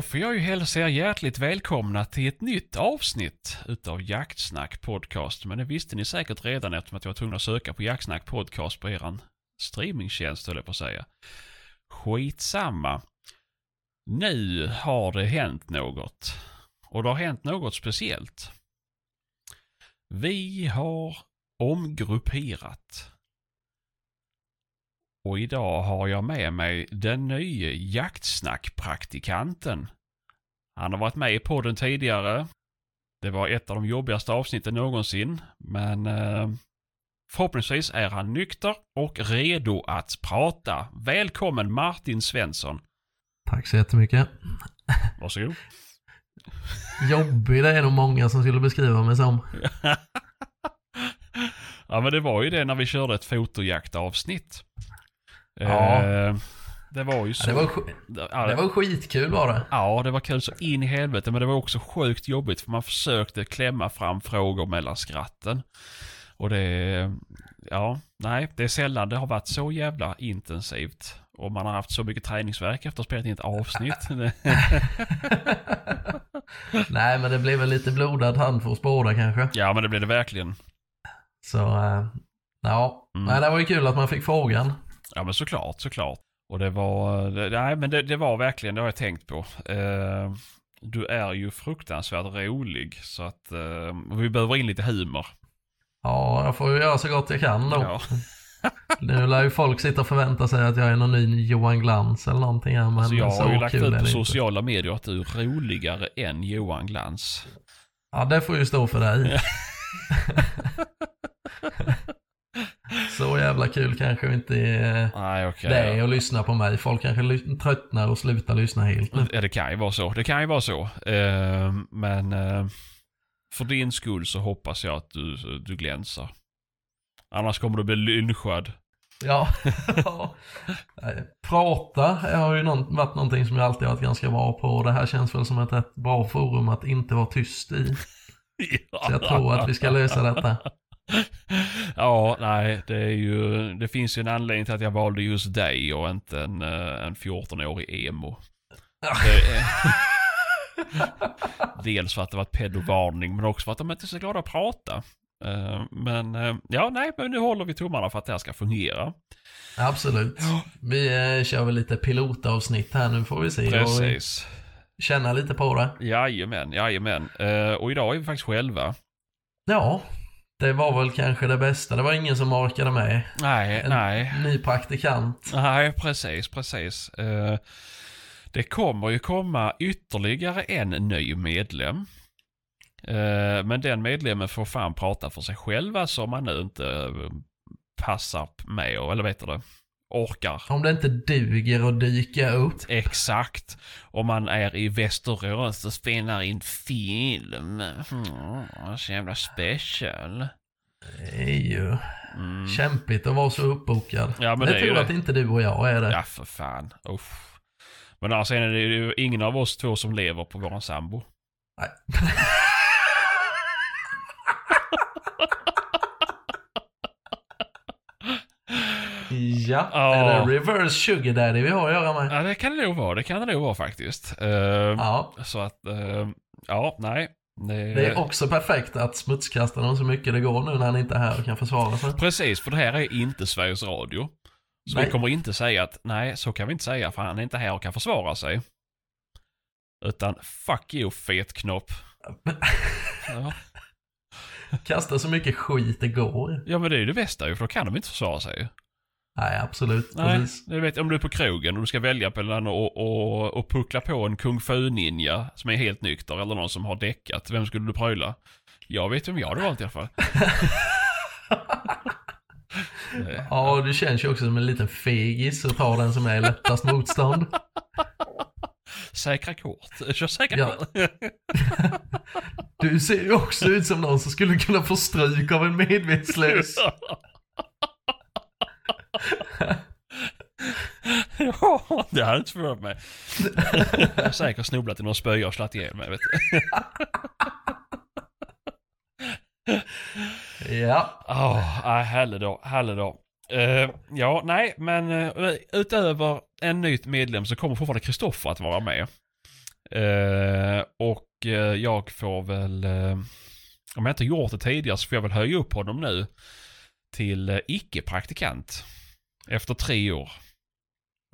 Då får jag ju hälsa er hjärtligt välkomna till ett nytt avsnitt utav Jaktsnack Podcast. Men det visste ni säkert redan eftersom att jag var tvungen att söka på Jaktsnack Podcast på eran streamingtjänst höll jag på att säga. Skitsamma. Nu har det hänt något. Och det har hänt något speciellt. Vi har omgrupperat. Och idag har jag med mig den nya jaktsnackpraktikanten. Han har varit med i podden tidigare. Det var ett av de jobbigaste avsnitten någonsin, men eh, förhoppningsvis är han nykter och redo att prata. Välkommen Martin Svensson. Tack så jättemycket. Varsågod. Jobbig det är nog många som skulle beskriva mig som. ja men det var ju det när vi körde ett fotojaktavsnitt. Ja. Eh, det var ju så. Ja, det, var, Ja, det var skitkul var det. Ja, det var kul så in i helvete, men det var också sjukt jobbigt för man försökte klämma fram frågor mellan skratten. Och det, ja, nej, det är sällan det har varit så jävla intensivt. Och man har haft så mycket träningsverk efter att ha spelat in ett avsnitt. Nej men det blev väl lite blodad hand för oss båda kanske. ja, men det blev det verkligen. Så äh, ja, Mm. Nej, det var ju kul att man fick frågan. Ja, men såklart, såklart. Och det var, nej men det, det var verkligen, det har jag tänkt på. Eh, du är ju fruktansvärt rolig, så att eh, vi behöver in lite humor. Ja, jag får ju göra så gott jag kan då. Ja. Nu lär ju folk sitta och förvänta sig att jag är någon ny Johan Glans eller någonting här. Men Alltså jag så har ju lagt ut på sociala medier att du är roligare än Johan Glans. Ja, det får ju stå för dig. så jävla kul kanske inte är Nej, okej. det är att lyssna på mig. Folk kanske tröttnar och slutar lyssna helt. Ja, det kan ju vara så. Det kan ju vara så. Eh, men eh, för din skull så hoppas jag att du, du glänsar. Annars kommer du bli lynchad. Ja. ja. Prata har ju någon, varit någonting som jag alltid varit ganska bra på. Och det här känns väl som ett rätt bra forum att inte vara tyst i. Så jag tror att vi ska lösa detta. Ja, nej, det är ju, det finns ju en anledning till att jag valde just dig och inte en, eh, en 14-årig emo. Är, dels för att det var ett pedovarning, men också för att de inte är så glada att prata. Eh, Men eh, ja, nej, men nu håller vi tummarna för att det här ska fungera. Absolut. Vi kör väl lite pilotavsnitt här nu får vi se. Och Precis. känna lite på det. Jajamän, jajamän. Och idag är vi faktiskt själva. Ja, det var väl kanske det bästa. Det var ingen som orkade med. Nej, En nej. ny praktikant. Nej, precis, precis. Eh, Det kommer ju komma ytterligare en ny medlem. Eh, Men den medlemmen får fan prata för sig själv alltså om man nu inte passar med, eller vet du det, orkar. Om det inte duger att dyka upp. Exakt. Om man är i Västerås och spelar in film. Mm, så jävla special. Det är ju Mm. kämpigt att vara så uppbokad. Ja, men det det är tur det. att inte du och jag är det. Ja, för fan. Uff. Men alltså är det ju ingen av oss två som lever på våran sambo. Nej. ja, Ja. är det reverse sugar daddy vi har att göra med? Ja, det kan det nog vara. Det kan det nog vara faktiskt. Eh, Ja, Så att, eh, ja, nej. Det, det är också perfekt att smutskasta honom så mycket det går nu när han inte är här och kan försvara sig. Precis, för det här är inte Sveriges Radio. Så Nej. vi kommer inte säga att nej, så kan vi inte säga för han är inte här och kan försvara sig. Utan fuck you fetknopp. Ja. Kasta så mycket skit det går. ja men det är ju det bästa ju, för då kan de inte försvara sig. Nej, absolut. Nej, du vet om du är på krogen och du ska välja mellan och, och, och puckla på en kung fu-ninja som är helt nykter eller någon som har däckat. Vem skulle du pröjla? Jag vet vem jag hade valt i alla fall. Ja, du känns ju också som en liten fegis och tar den som är lättast motstånd. Säkra kort. Kör säkra Ja. kort. Du ser ju också ut som någon som skulle kunna få stryk av en medvetslös. Ja, det hade inte förvånat mig. Jag har säkert snubblat i någon spöja och slagit ihjäl mig. Vet du. Ja, oh, härlig dag, härlig dag. Uh, ja, nej, men uh, utöver en ny medlem så kommer fortfarande Kristoffer att vara med. Uh, och jag får väl, om jag inte gjort det tidigare så får jag väl höja upp honom nu till icke-praktikant. Efter tre år.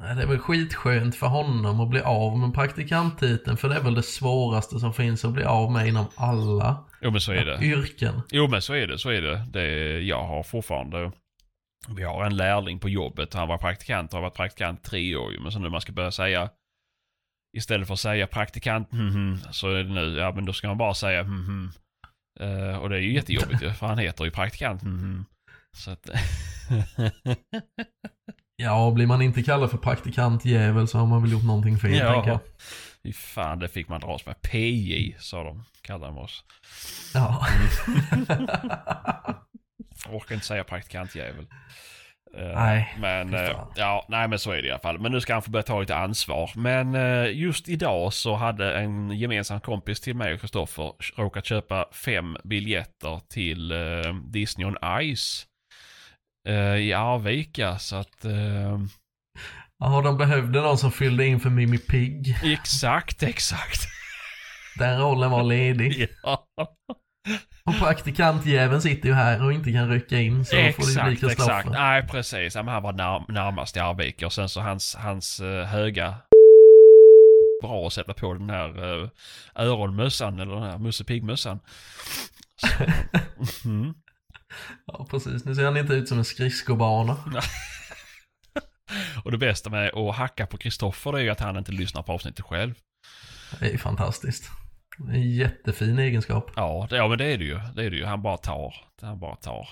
Nej, det är väl skitskönt för honom att bli av med praktikanttiteln för det är väl det svåraste som finns att bli av med inom alla jo, men så är det. yrken. Jo men så är det, så är det. det jag har fortfarande vi har en lärling på jobbet. Han var praktikant och har varit praktikant tre år. Men så nu man ska börja säga Istället för att säga praktikant mm, mm, så är det nu, ja men då ska man bara säga mm, mm. Uh, och det är ju jättejobbigt ju, för han heter ju praktikant. Mm, mm. Så att... ja, blir man inte kallad för praktikantjävel så har man väl gjort någonting fel, ja. tänker jag. Fy fan, det fick man dras med. PJ, sa de, kallade de oss. Ja. orkar inte säga praktikantjävel. Uh, nej. Men, uh, ja, nej men så är det i alla fall. Men nu ska han få börja ta lite ansvar. Men uh, just idag så hade en gemensam kompis till mig och Kristoffer råkat köpa fem biljetter till Disney on Ice i Arvika. Så att... Ja, de behövde någon som fyllde in för Mimi Pigg. Exakt, exakt. Den rollen var ledig. ja. Och praktikantjäveln sitter ju här och inte kan rycka in så exakt, får det bli. Exakt, nej precis. Ja, men han var när, närmast i Arvika och sen så hans, hans uh, höga bra att sätta på den här uh, öronmössan eller den här Musse Pigg-mössan. mm. Ja precis, nu ser han inte ut som en skridskobana. och det bästa med att hacka på Kristoffer är ju att han inte lyssnar på avsnittet själv. Det är ju fantastiskt. En jättefin egenskap. Ja, det, ja men det är det ju. Det är det ju. Han bara tar. Han bara tar.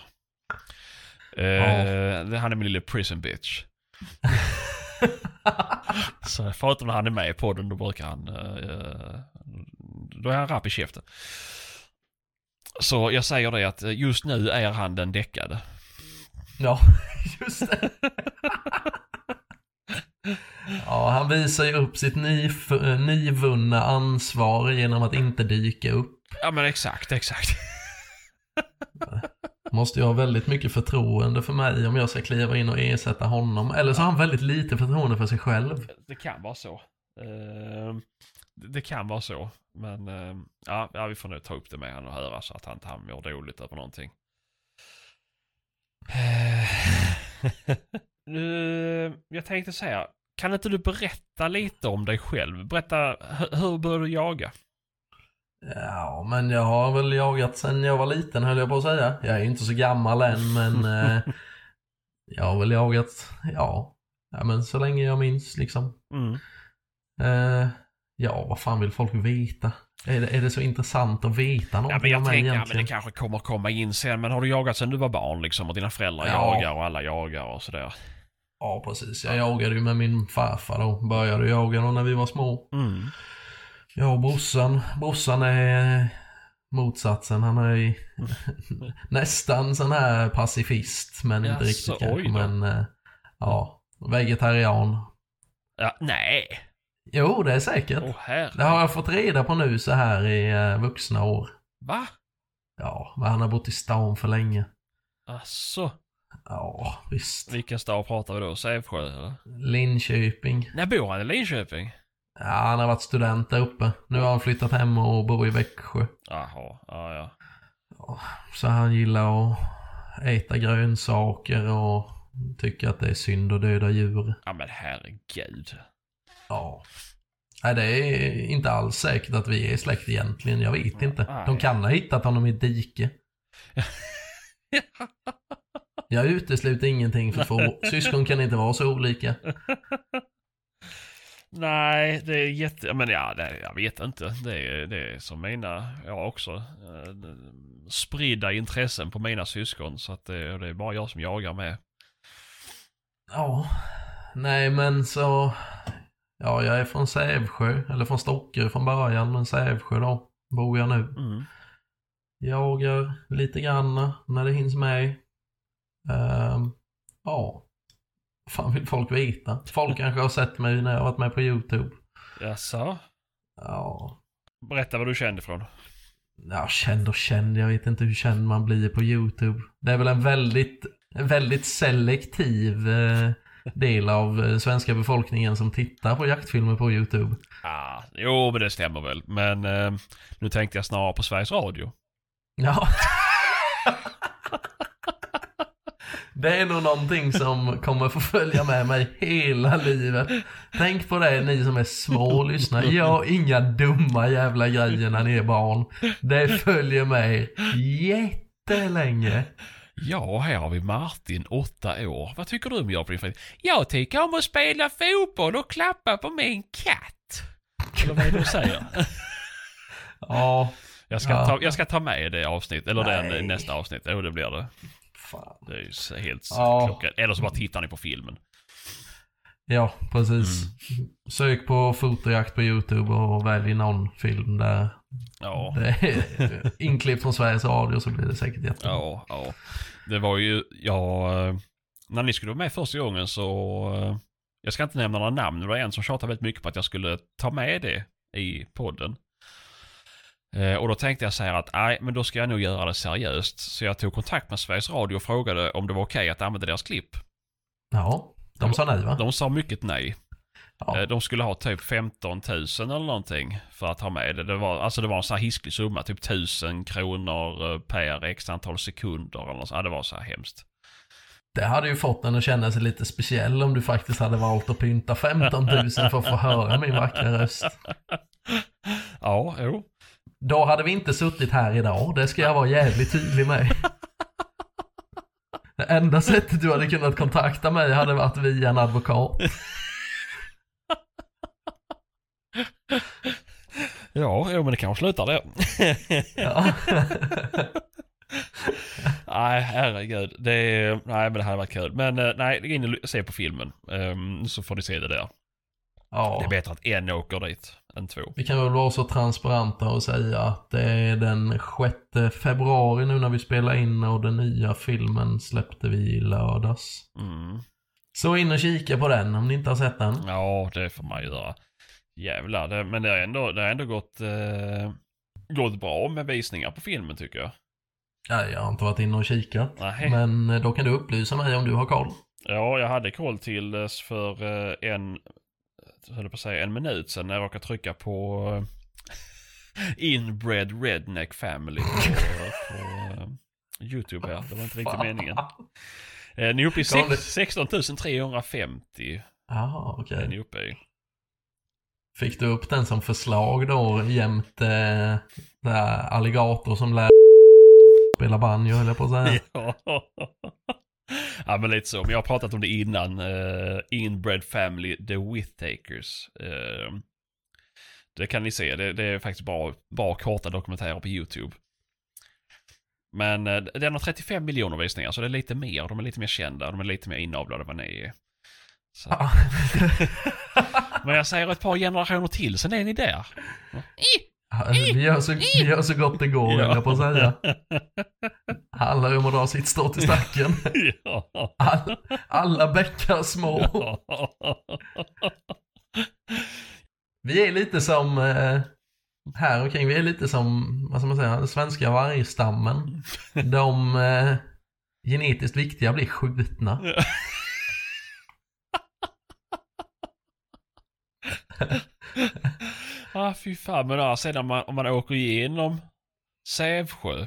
Uh, Han är min lille prison bitch. så förutom när han är med i podden då brukar han... Uh, då är han rapp i käften. Så jag säger det att just nu är han den däckade. Ja, just det. Ja, han visar ju upp sitt nyf nyvunna ansvar genom att inte dyka upp. Ja men exakt, exakt. Måste ju ha väldigt mycket förtroende för mig om jag ska kliva in och ersätta honom. Eller så har han väldigt lite förtroende för sig själv. Det kan vara så. Uh, det kan vara så. Men uh, ja, ja, vi får nog ta upp det med honom och höra så att han inte mår dåligt över någonting. Uh, jag tänkte säga, kan inte du berätta lite om dig själv? Berätta, hur började du jaga? Ja, men jag har väl jagat sen jag var liten höll jag på att säga. Jag är ju inte så gammal än, men eh, jag har väl jagat, ja, ja men så länge jag minns liksom. Mm. Eh, ja, vad fan vill folk veta? Är det, är det så intressant att veta någonting ja, men jag tänker, ja, men det kanske kommer komma in sen. Men har du jagat sen du var barn liksom? Och dina föräldrar ja. jagar och alla jagar och sådär? Ja, precis. Jag jagade ju med min farfar då. Började jaga då när vi var små. Mm. Jag och brorsan. Brorsan är motsatsen. Han är nästan sån här pacifist. Men inte riktigt kanske. Men eh, ja, vegetarian. Ja, nej. Jo, det är säkert. Oh, det har jag fått reda på nu så här i uh, vuxna år. Va? Ja, men han har bott i stan för länge. Asså? Ja, visst. Vilken stad pratar vi då? Sävsjö eller? Linköping. När bor han i Linköping? Ja, han har varit student där uppe. Nu har han flyttat hem och bor i Växjö. Jaha, ja ja. ja så han gillar att äta grönsaker och tycker att det är synd att döda djur. Ja men herregud. Ja. Nej, det är inte alls säkert att vi är släkt egentligen. Jag vet inte. De kan ha hittat honom i ett dike. Jag utesluter ingenting för två syskon kan inte vara så olika. Nej, det är jätte... Men ja, det, jag vet inte. Det är, det är som mina, jag också. Eh, spridda intressen på mina syskon. Så att det, det är bara jag som jagar med. Ja, nej men så... Ja, jag är från Sävsjö, eller från Stockö från början, men Sävsjö då bor jag nu. Mm. Jagar lite grann när det hinns med. Uh, ja, fan vill folk veta? Folk kanske har sett mig när jag varit med på YouTube. Jaså? Ja. Berätta vad du kände ifrån. Ja, känd och känd. Jag vet inte hur känd man blir på YouTube. Det är väl en väldigt en väldigt selektiv eh, del av eh, svenska befolkningen som tittar på jaktfilmer på YouTube. Ah, jo, men det stämmer väl. Men eh, nu tänkte jag snarare på Sveriges Radio. Ja. Det är nog någonting som kommer få följa med mig hela livet. Tänk på det ni som är små och lyssnar. Gör inga dumma jävla grejer när ni är barn. Det följer med jättelänge. Ja, här har vi Martin, åtta år. Vad tycker du om jag på din fritid? Jag tycker om att spela fotboll och klappa på min katt. Eller vad är det du säger? Ja. Jag ska, Ja. ta, jag ska ta med det avsnitt, eller den nästa avsnitt. Jo, det blir det. Fan. Det är ju helt Ja. klockrent. Eller så bara tittar ni på filmen. Ja, precis. Sök på fotojakt på YouTube och välj någon film där Ja, inklippt från Sveriges Radio så blir det säkert jättebra. ja, ja. Det var ju, ja, eh, när ni skulle vara med första gången så, eh, jag ska inte nämna några namn, men det var en som tjatade väldigt mycket på att jag skulle ta med det i podden. Eh, Och då tänkte jag säga att nej, men då ska jag nog göra det seriöst. Så jag tog kontakt med Sveriges Radio och frågade om det var okej att använda deras klipp. Ja, de sa nej va? De sa mycket nej. Ja. Eh, De skulle ha typ 15 000 eller någonting för att ha med det. Det var, alltså det var en sån här hisklig summa, typ 1000 kronor eh, per x antal sekunder eller något. Ja, det var så här hemskt. Det hade ju fått en att känna sig lite speciell om du faktiskt hade valt att pynta 15 000 för att få höra min vackra röst. Ja, jo. Då hade vi inte suttit här idag, det ska jag vara jävligt tydlig med. Det enda sättet du hade kunnat kontakta mig hade varit via en advokat. Ja, jo, men det kanske slutar där. Ja. nej, herregud. Det, är- nej, men det hade varit kul. Men eh, nej, gå in och se på filmen. Ehm, så får ni se det där. Det ja. är bättre att en åker dit än två. Vi kan väl vara så transparenta och säga att det är den 6 februari nu när vi spelar in och den nya filmen släppte vi i lördags. Mm. Så in och kika på den om ni inte har sett den. Ja, det får man göra. Jävlar, det, men det har ändå, det har ändå gått, eh, gått bra med visningar på filmen tycker jag. Ja, jag har inte varit inne och kikat. Nej. Men eh, då kan du upplysa mig om du har koll. Ja, jag hade koll till för eh, en, jag höll på att säga en minut sedan när jag råkade trycka på eh, Inbred Redneck Family på, på eh, YouTube här. Det var inte riktigt meningen. Eh, ni är uppe i Galet. sex, 16 350. Jaha, Är okej. ni uppe i. Fick du upp den som förslag då jämte eh, där alligator som lär spela banjo höll jag på att säga. Ja. ja, men lite så. Men jag har pratat om det innan. Uh, Inbred Family, The Withtakers. Eh, det kan ni se. Det, det är faktiskt bra, bra korta dokumentärer på YouTube. Men uh, den har 35 miljoner visningar, så det är lite mer. De är lite mer kända. De är lite mer inavlade än vad ni är. Ja. Men jag säger ett par generationer till, sen är ni där. Vi gör, så, vi gör så gott det går, höll jag på att säga. Handlar ju om att dra sitt strå till stacken. ja. All, alla bäckar små. Vi är lite som, eh, här omkring, vi är lite som, vad ska man säga, den svenska vargstammen. De eh, genetiskt viktiga blir skjutna. Ah, fy fan. Men sen om man, om man åker igenom Sävsjö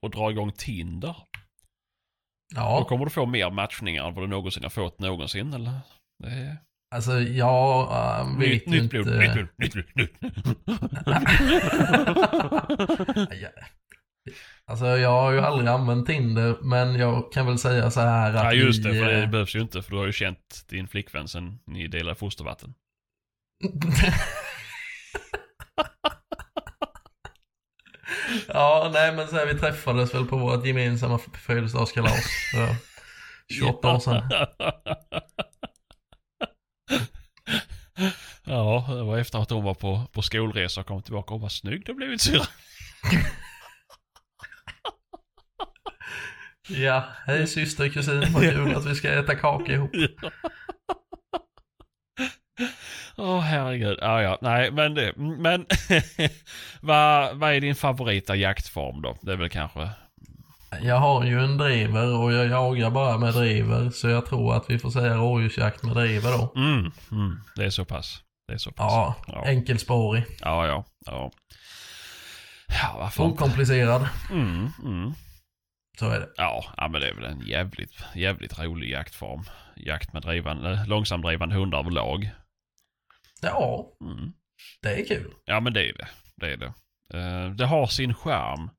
och drar igång Tinder. Då Ja, kommer du få mer matchningar än vad du någonsin har fått någonsin, eller? Det är... alltså jag äh, vet Nytt, ju nytt blod, inte. nytt blod, nytt blod, nytt. Alltså jag har ju aldrig använt Tinder, men jag kan väl säga så här att Ja, just det. vi, För det eh, behövs ju inte, för du har ju känt din flickvän sen ni delade fostervatten. Ja, nej men så här, vi träffades väl på vårt gemensamma födelsedagskalas för 28 år sedan. Ja, det var efter att hon var på, på skolresa och kom tillbaka och var snygg du blivit syrra. Ja, hej syster, kusin, vad kul att vi ska äta kaka ihop. Åh herregud. Ja, ja. Nej, men det. Men vad, vad är din favorita jaktform då? Det är väl kanske Jag har ju en driver och jag jagar bara med driver. Så jag tror att vi får säga rådjursjakt med driver då. Mm, mm, det är så pass. Det är så pass. Ja, ja, enkelspårig. ja. ja, ja. Ja, varför? Okomplicerad. Mm, mm. Så är det. Ja, ja, men det är väl en jävligt, jävligt rolig jaktform. Jakt med drivande, långsamdrivande hundar överlag. Ja, Mm. det är kul. Ja, men det är det. Det är det. Eh, det har sin charm.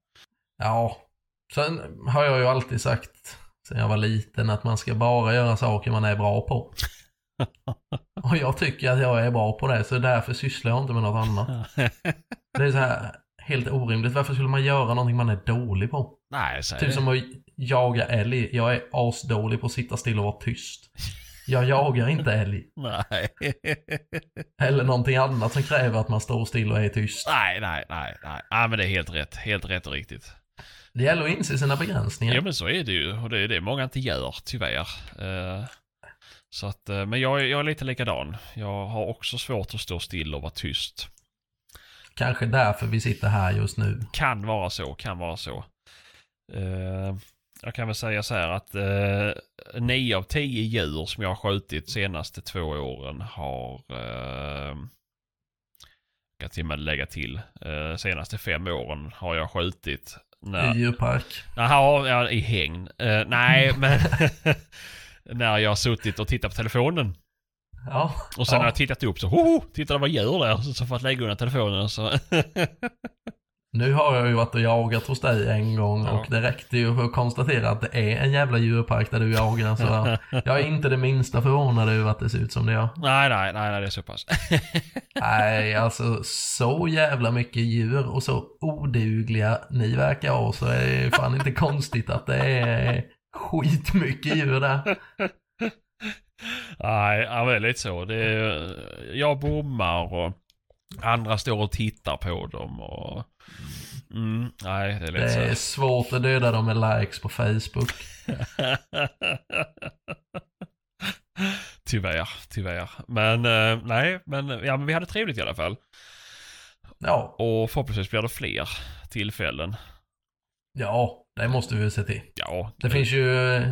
Ja. Sen har jag ju alltid sagt sen jag var liten att man ska bara göra saker man är bra på. Och jag tycker att jag är bra på det så därför sysslar jag inte med något annat. Det är så här helt orimligt. Varför skulle man göra någonting man är dålig på? Nej, säg Typ det. som att jaga älg. Jag är asdålig på att sitta still och vara tyst. Jag jagar inte älg. Nej. Eller någonting annat som kräver att man står still och är tyst. nej, nej, nej, nej. Ja, men det är helt rätt. Helt rätt och riktigt. Det gäller att inse sina begränsningar. Ja, men så är det ju. Och det är det många inte gör, tyvärr. Eh, så att, eh, men jag, jag är lite likadan. Jag har också svårt att stå still och vara tyst. Kanske därför vi sitter här just nu. Kan vara så, kan vara så. Eh, jag kan väl säga så här att eh, nio av tio djur som jag har skjutit senaste två åren har eh, kan till och med lägga till. Eh, senaste fem åren har jag skjutit. När, I djurpark. Jaha, ja, i hägn. Eh, nej, men när jag har suttit och tittat på telefonen. Ja. Och sen ja. har jag tittat upp så, hoho, titta vad jag gör där. Så, så för att lägga undan telefonen så. Nu har jag ju varit och jagat hos dig en gång Ja. och det räckte ju för att konstatera att det är en jävla djurpark där du jagar. Så jag är inte det minsta förvånad över att det ser ut som det gör. nej, nej, nej, nej, det är så pass. Nej, alltså så jävla mycket djur och så odugliga ni verkar ha så är det fan inte konstigt att det är skitmycket djur där. nej, ja, lite så. Det är, jag bommar och andra står och tittar på dem och... Mm, nej, det är Det är svårt att döda dem med likes på Facebook. tyvärr, tyvärr. Men eh, nej, men, ja, men vi hade trevligt i alla fall. Ja, Och förhoppningsvis blir det fler tillfällen. ja, det måste vi väl se till. Ja, Det finns ju,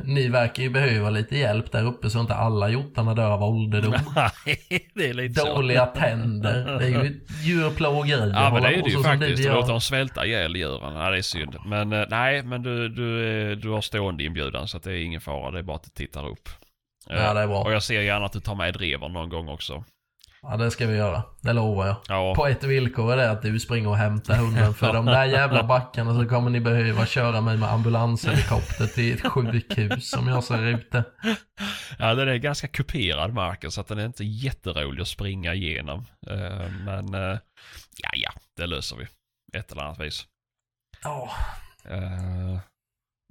ni verkar ju behöva lite hjälp där uppe så inte alla hjortarna dör av ålderdom. Nej, det är lite så. Dåliga tänder. Det är ju djurplågeri. Ja men det är det ju så faktiskt. Det låter dem svälta ihjäl djuren. Ja det är synd. Men eh, nej, men du, du, eh, du har stående inbjudan så det är ingen fara. Det är bara att du tittar upp. Eh, Ja, det är bra. Och jag ser gärna att du tar med drever någon gång också. Ja, det ska vi göra. Det lovar jag. Ja, På ett villkor är det att du springer och hämtar hunden. För de där jävla backarna så kommer ni behöva köra mig med ambulanshelikopter till ett sjukhus som jag ser ute. ja den är ganska kuperad marken så att den är inte jätterolig att springa igenom. Eh, Men eh, ja, ja, det löser vi. Ett eller annat vis. Ja, Eh,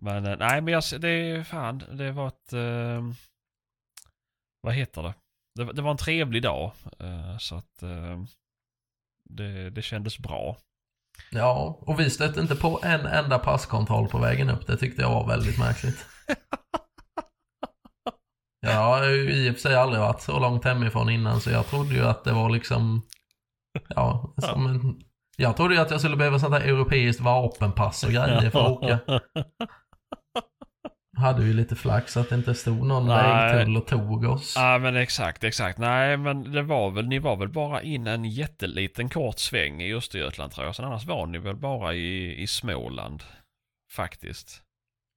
Men nej, men jag, det är fan, det var ett... vad heter det? Det? Det var en trevlig dag. eh, så att eh, det, det kändes bra. ja, och vi stötte inte på en enda passkontroll på vägen upp. Det tyckte jag var väldigt märkligt. Jag har ju i och för sig aldrig varit så långt hemifrån innan så jag trodde ju att det var liksom, ja, som en, jag trodde ju att jag skulle behöva sånt där europeiskt vapenpass och grejer för att åka. Hade ju lite flax att det inte stod någon Nej. vägtull och tog oss. Ja men exakt, exakt. Nej men det var väl, ni var väl bara in en jätteliten kort sväng i Östergötland tror jag. Sen annars var ni väl bara i, i Småland. Faktiskt.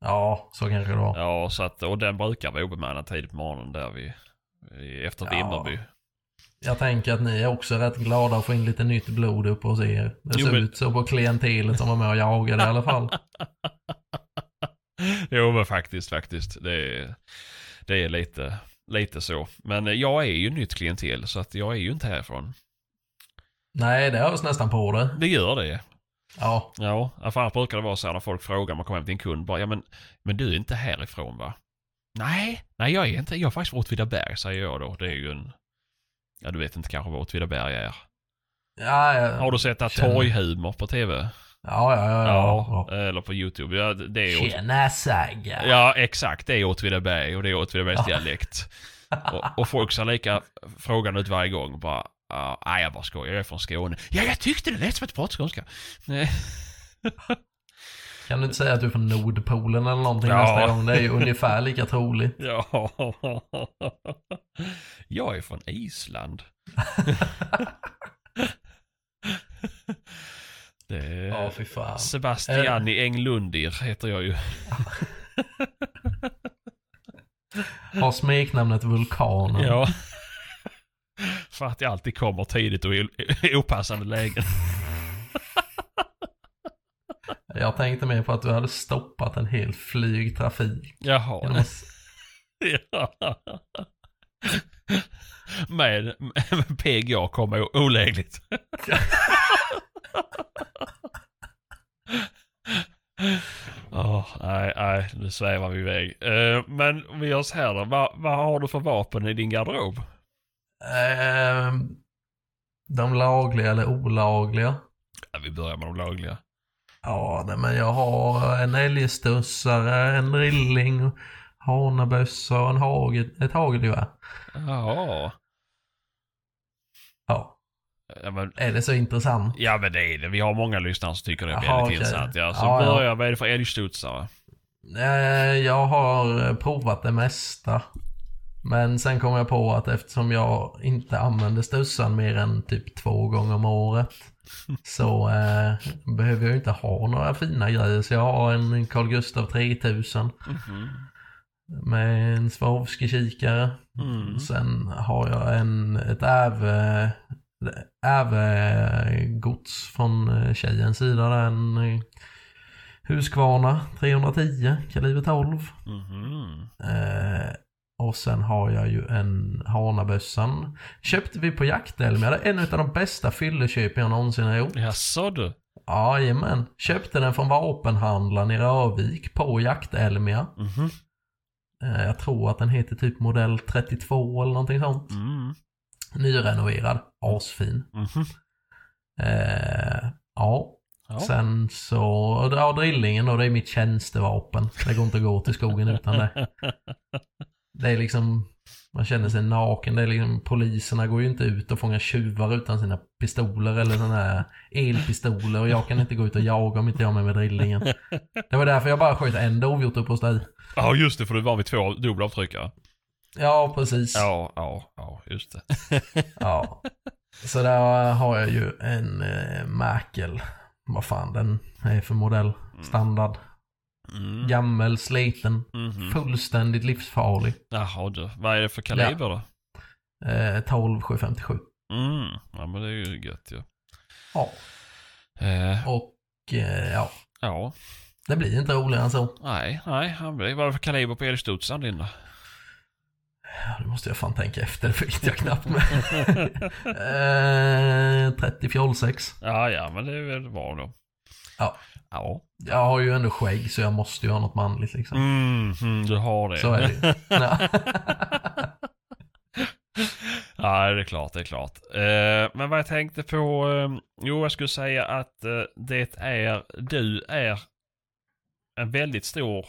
Ja, så kanske det var. Ja, så att, och den brukar vara obemannad tidigt på morgonen där vi, efter Ja. Vimmerby. Jag tänker att ni är också rätt glada att få in lite nytt blod upp hos er. Det Jo, ser men- ut så på klientelet som var med och jagade i alla fall. jo men faktiskt, faktiskt. Det är, det är lite, lite så. Men jag är ju nytt klientel så att jag är ju inte härifrån. Nej, det hörs nästan på det. Det gör det. Ja, Ja, för annars brukar det vara så här när folk frågar man kommer hem till en kund bara, ja men, men du är inte härifrån va? Nej, nej jag är inte, jag är faktiskt från Åtvidaberg säger jag då. Det är ju en, ja du vet inte kanske vad Åtvidaberg är. ja, ja. Har du sett att Känner. torghumor på tv? Ja, ja, ja. ja. ja. eller på YouTube. Ja, det är Tjena Sagga. Ja, exakt. Det är Åtvidaberg och det är Åtvidabergs Ja. dialekt. Och, och folk ser lika frågan ut varje gång. Bara, uh, nej jag bara skojar, jag är från Skåne. Ja, jag tyckte det lät som ett prat skånska. Nej. Kan du inte säga att du är från Nordpolen eller någonting Ja. nästa gång? Det är ju ungefär lika troligt. Ja. Jag är från Island. Det är Ja, fy fan. Sebastiani Englundir heter jag ju. Har smeknamnet Vulkanen. Ja. För att jag alltid kommer tidigt och i i opassande lägen. Jag tänkte mer på att du hade stoppat en hel flygtrafik. Jaha. Genom att- Ja. Med, med PGA kommer o- olägligt. Åh, nej, nej, nu svävar vi iväg. Eh, men vi gör så här då. Vad, vad har du för vapen i din garderob? Ehm, de lagliga eller olagliga? Ja, vi börjar med de lagliga. Ja, nej, men jag har en älgstussare, en drilling, hanabössa och en hagel, ett hagelgevär. Jaha. Ja, Ja men, är det så intressant? ja men det är det. Vi har många lyssnare som tycker det är Jaha, väldigt intressant. Ja, så Ja, ja. börja. Vad är det för älgstudsare? Eh, Jag har provat det mesta. Men sen kom jag på att eftersom jag inte använder stussan mer än typ två gånger om året så eh, behöver jag inte ha några fina grejer. Så jag har en Carl Gustaf 3000 Mhm. Med en Swarovski-kikare. Mm. Sen har jag en, ett äve, äve-gods från eh, tjejens sida. Där, en eh, Husqvarna 310 kaliber 12. Mhm. Eh, och sen har jag ju en Hanabössan. Köpte vi på Jaktelmia. Det är en av de bästa fylleköp jag någonsin har gjort. Jaså du? Jajamän. Köpte den från vapenhandlaren i Rövik på Jaktelmia. Mhm. Eh, jag tror att den heter typ modell 32 eller någonting sånt. Mm. Nyrenoverad. Asfin. Mhm. Eh, ja. Ja. Sen så, ja drillingen då, det är mitt tjänstevapen. Det går inte att gå till skogen utan det. Det är liksom, man känner sig naken. Det är liksom, poliserna går ju inte ut och fångar tjuvar utan sina pistoler eller sådana här elpistoler. Och jag kan inte gå ut och jaga om inte jag har med mig drillingen. Det var därför jag bara sköt en dovhjort upp hos dig. Ja just det, för du var vid två dubbelavtryckare. Ja, precis. Ja, ja, ja, just det. Ja. Så där har jag ju en eh, Merkel. Vad fan den är för modell. Standard. Mm. Gammel, sliten. Mhm. Fullständigt livsfarlig. Jaha du, vad är det för kaliber då? Eh, 12 757. Mm. Ja men det är ju gött ju. Ja. Eh, Och eh, ja, ja, det blir inte roligare än så. nej, nej. han blir- det för kaliber på älgstudsaren din då? Ja, nu måste jag fan tänka efter, det vet jag knappt med. eh, 30 fjolsex. Ja, ja, men det är väl bra då. Ja. Ja. Jag har ju ändå skägg så jag måste ju ha något manligt liksom. Mm, mm, du har det. Så är det ju. Ja. Ja, det är klart, det är klart. Eh, men vad jag tänkte på, eh, jo jag skulle säga att eh, det är, du är en väldigt stor,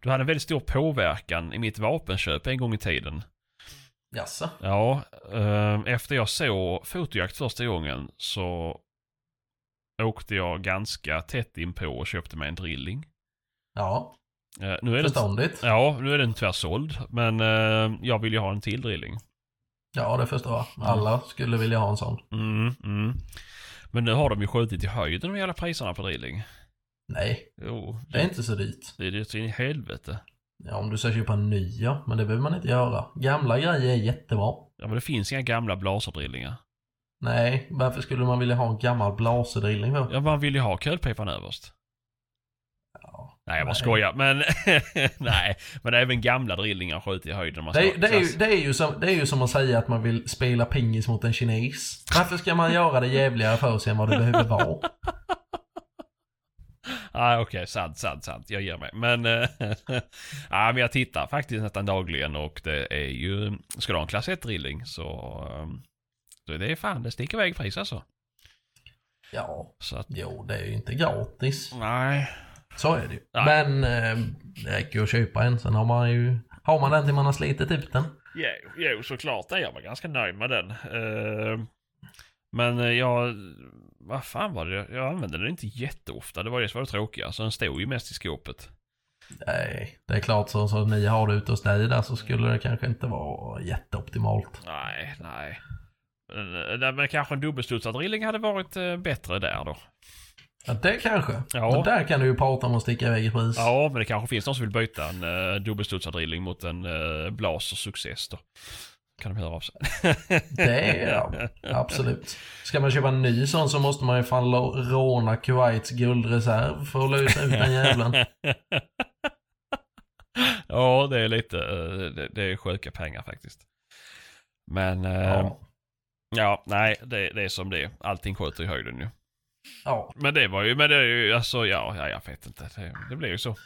du hade en väldigt stor påverkan i mitt vapenköp en gång i tiden. Jaså? Ja, eh, efter jag såg fotojakt första gången så åkte jag ganska tätt in på och köpte mig en drilling. Ja, Eh, nu är förståndigt. ja, nu är den tyvärr såld, men eh, jag vill ju ha en till drilling. Ja, det förstår jag. Alla skulle vilja ha en sån. Mm, mm. Men nu har de ju skjutit i höjden med alla priserna på drilling. Nej, Jo, det är inte så dyrt. det är det så in i helvete. Ja, om du ska köpa en ny, ja. Men det behöver man inte göra. Gamla grejer är jättebra. Ja, men det finns inga gamla blaserdrillingar. Nej, varför skulle man vilja ha en gammal blaserdrilling för? Ja, man vill ju ha kulpipan överst. Ja, Nej, jag bara Nej. skojar. Men nej, men även gamla drillingar skjuter i höjden. Man Det, ska- det, är ju, det, är ju som, det är ju som att säga att man vill spela pingis mot en kines. Varför ska man göra det jävligare för sig än vad det behöver vara? Ah, Okej, sant, sant, sant. Jag ger mig. Men, eh, ja, men jag tittar faktiskt nästan dagligen och det är ju, ska du ha en klass 1-drilling så, eh, så det är fan, det sticker iväg pris alltså. Ja, Så att, jo, det är ju inte gratis. nej. Så är det ju. Nej. Men eh, det räcker ju att köpa en, sen har man ju... Har man den till man har slitit ut den? Jo, jo, såklart är jag var ganska nöjd med den. Eh, Men eh, jag, vad fan var det? Jag använde den inte jätteofta. Det var det som var det tråkiga. Så den stod ju mest i skåpet. Nej, det är klart så som ni har det ute hos dig där så skulle det kanske inte vara jätteoptimalt. Nej, nej. Men, eh, men kanske en dubbelstudsad drilling hade varit eh, bättre där då. Ja, det kanske. Ja. Men där kan du ju prata om att sticka iväg i pris. Ja, men det kanske finns någon som vill byta en uh, dubbelstudsad drilling mot en uh, Blaser Success då. Kan de höra av sig. det är ja, absolut. Ska man köpa en ny sån så måste man ju fan råna Kuwaits guldreserv för att lösa ut den jävlen. ja, det är lite, det, det är sjuka pengar faktiskt. Men, ja, ja nej, det, det, är som det är. Allting skjuter i höjden ju. Ja. Men det var ju, men det är ju, alltså ja, ja jag vet inte. Det, det blir ju så.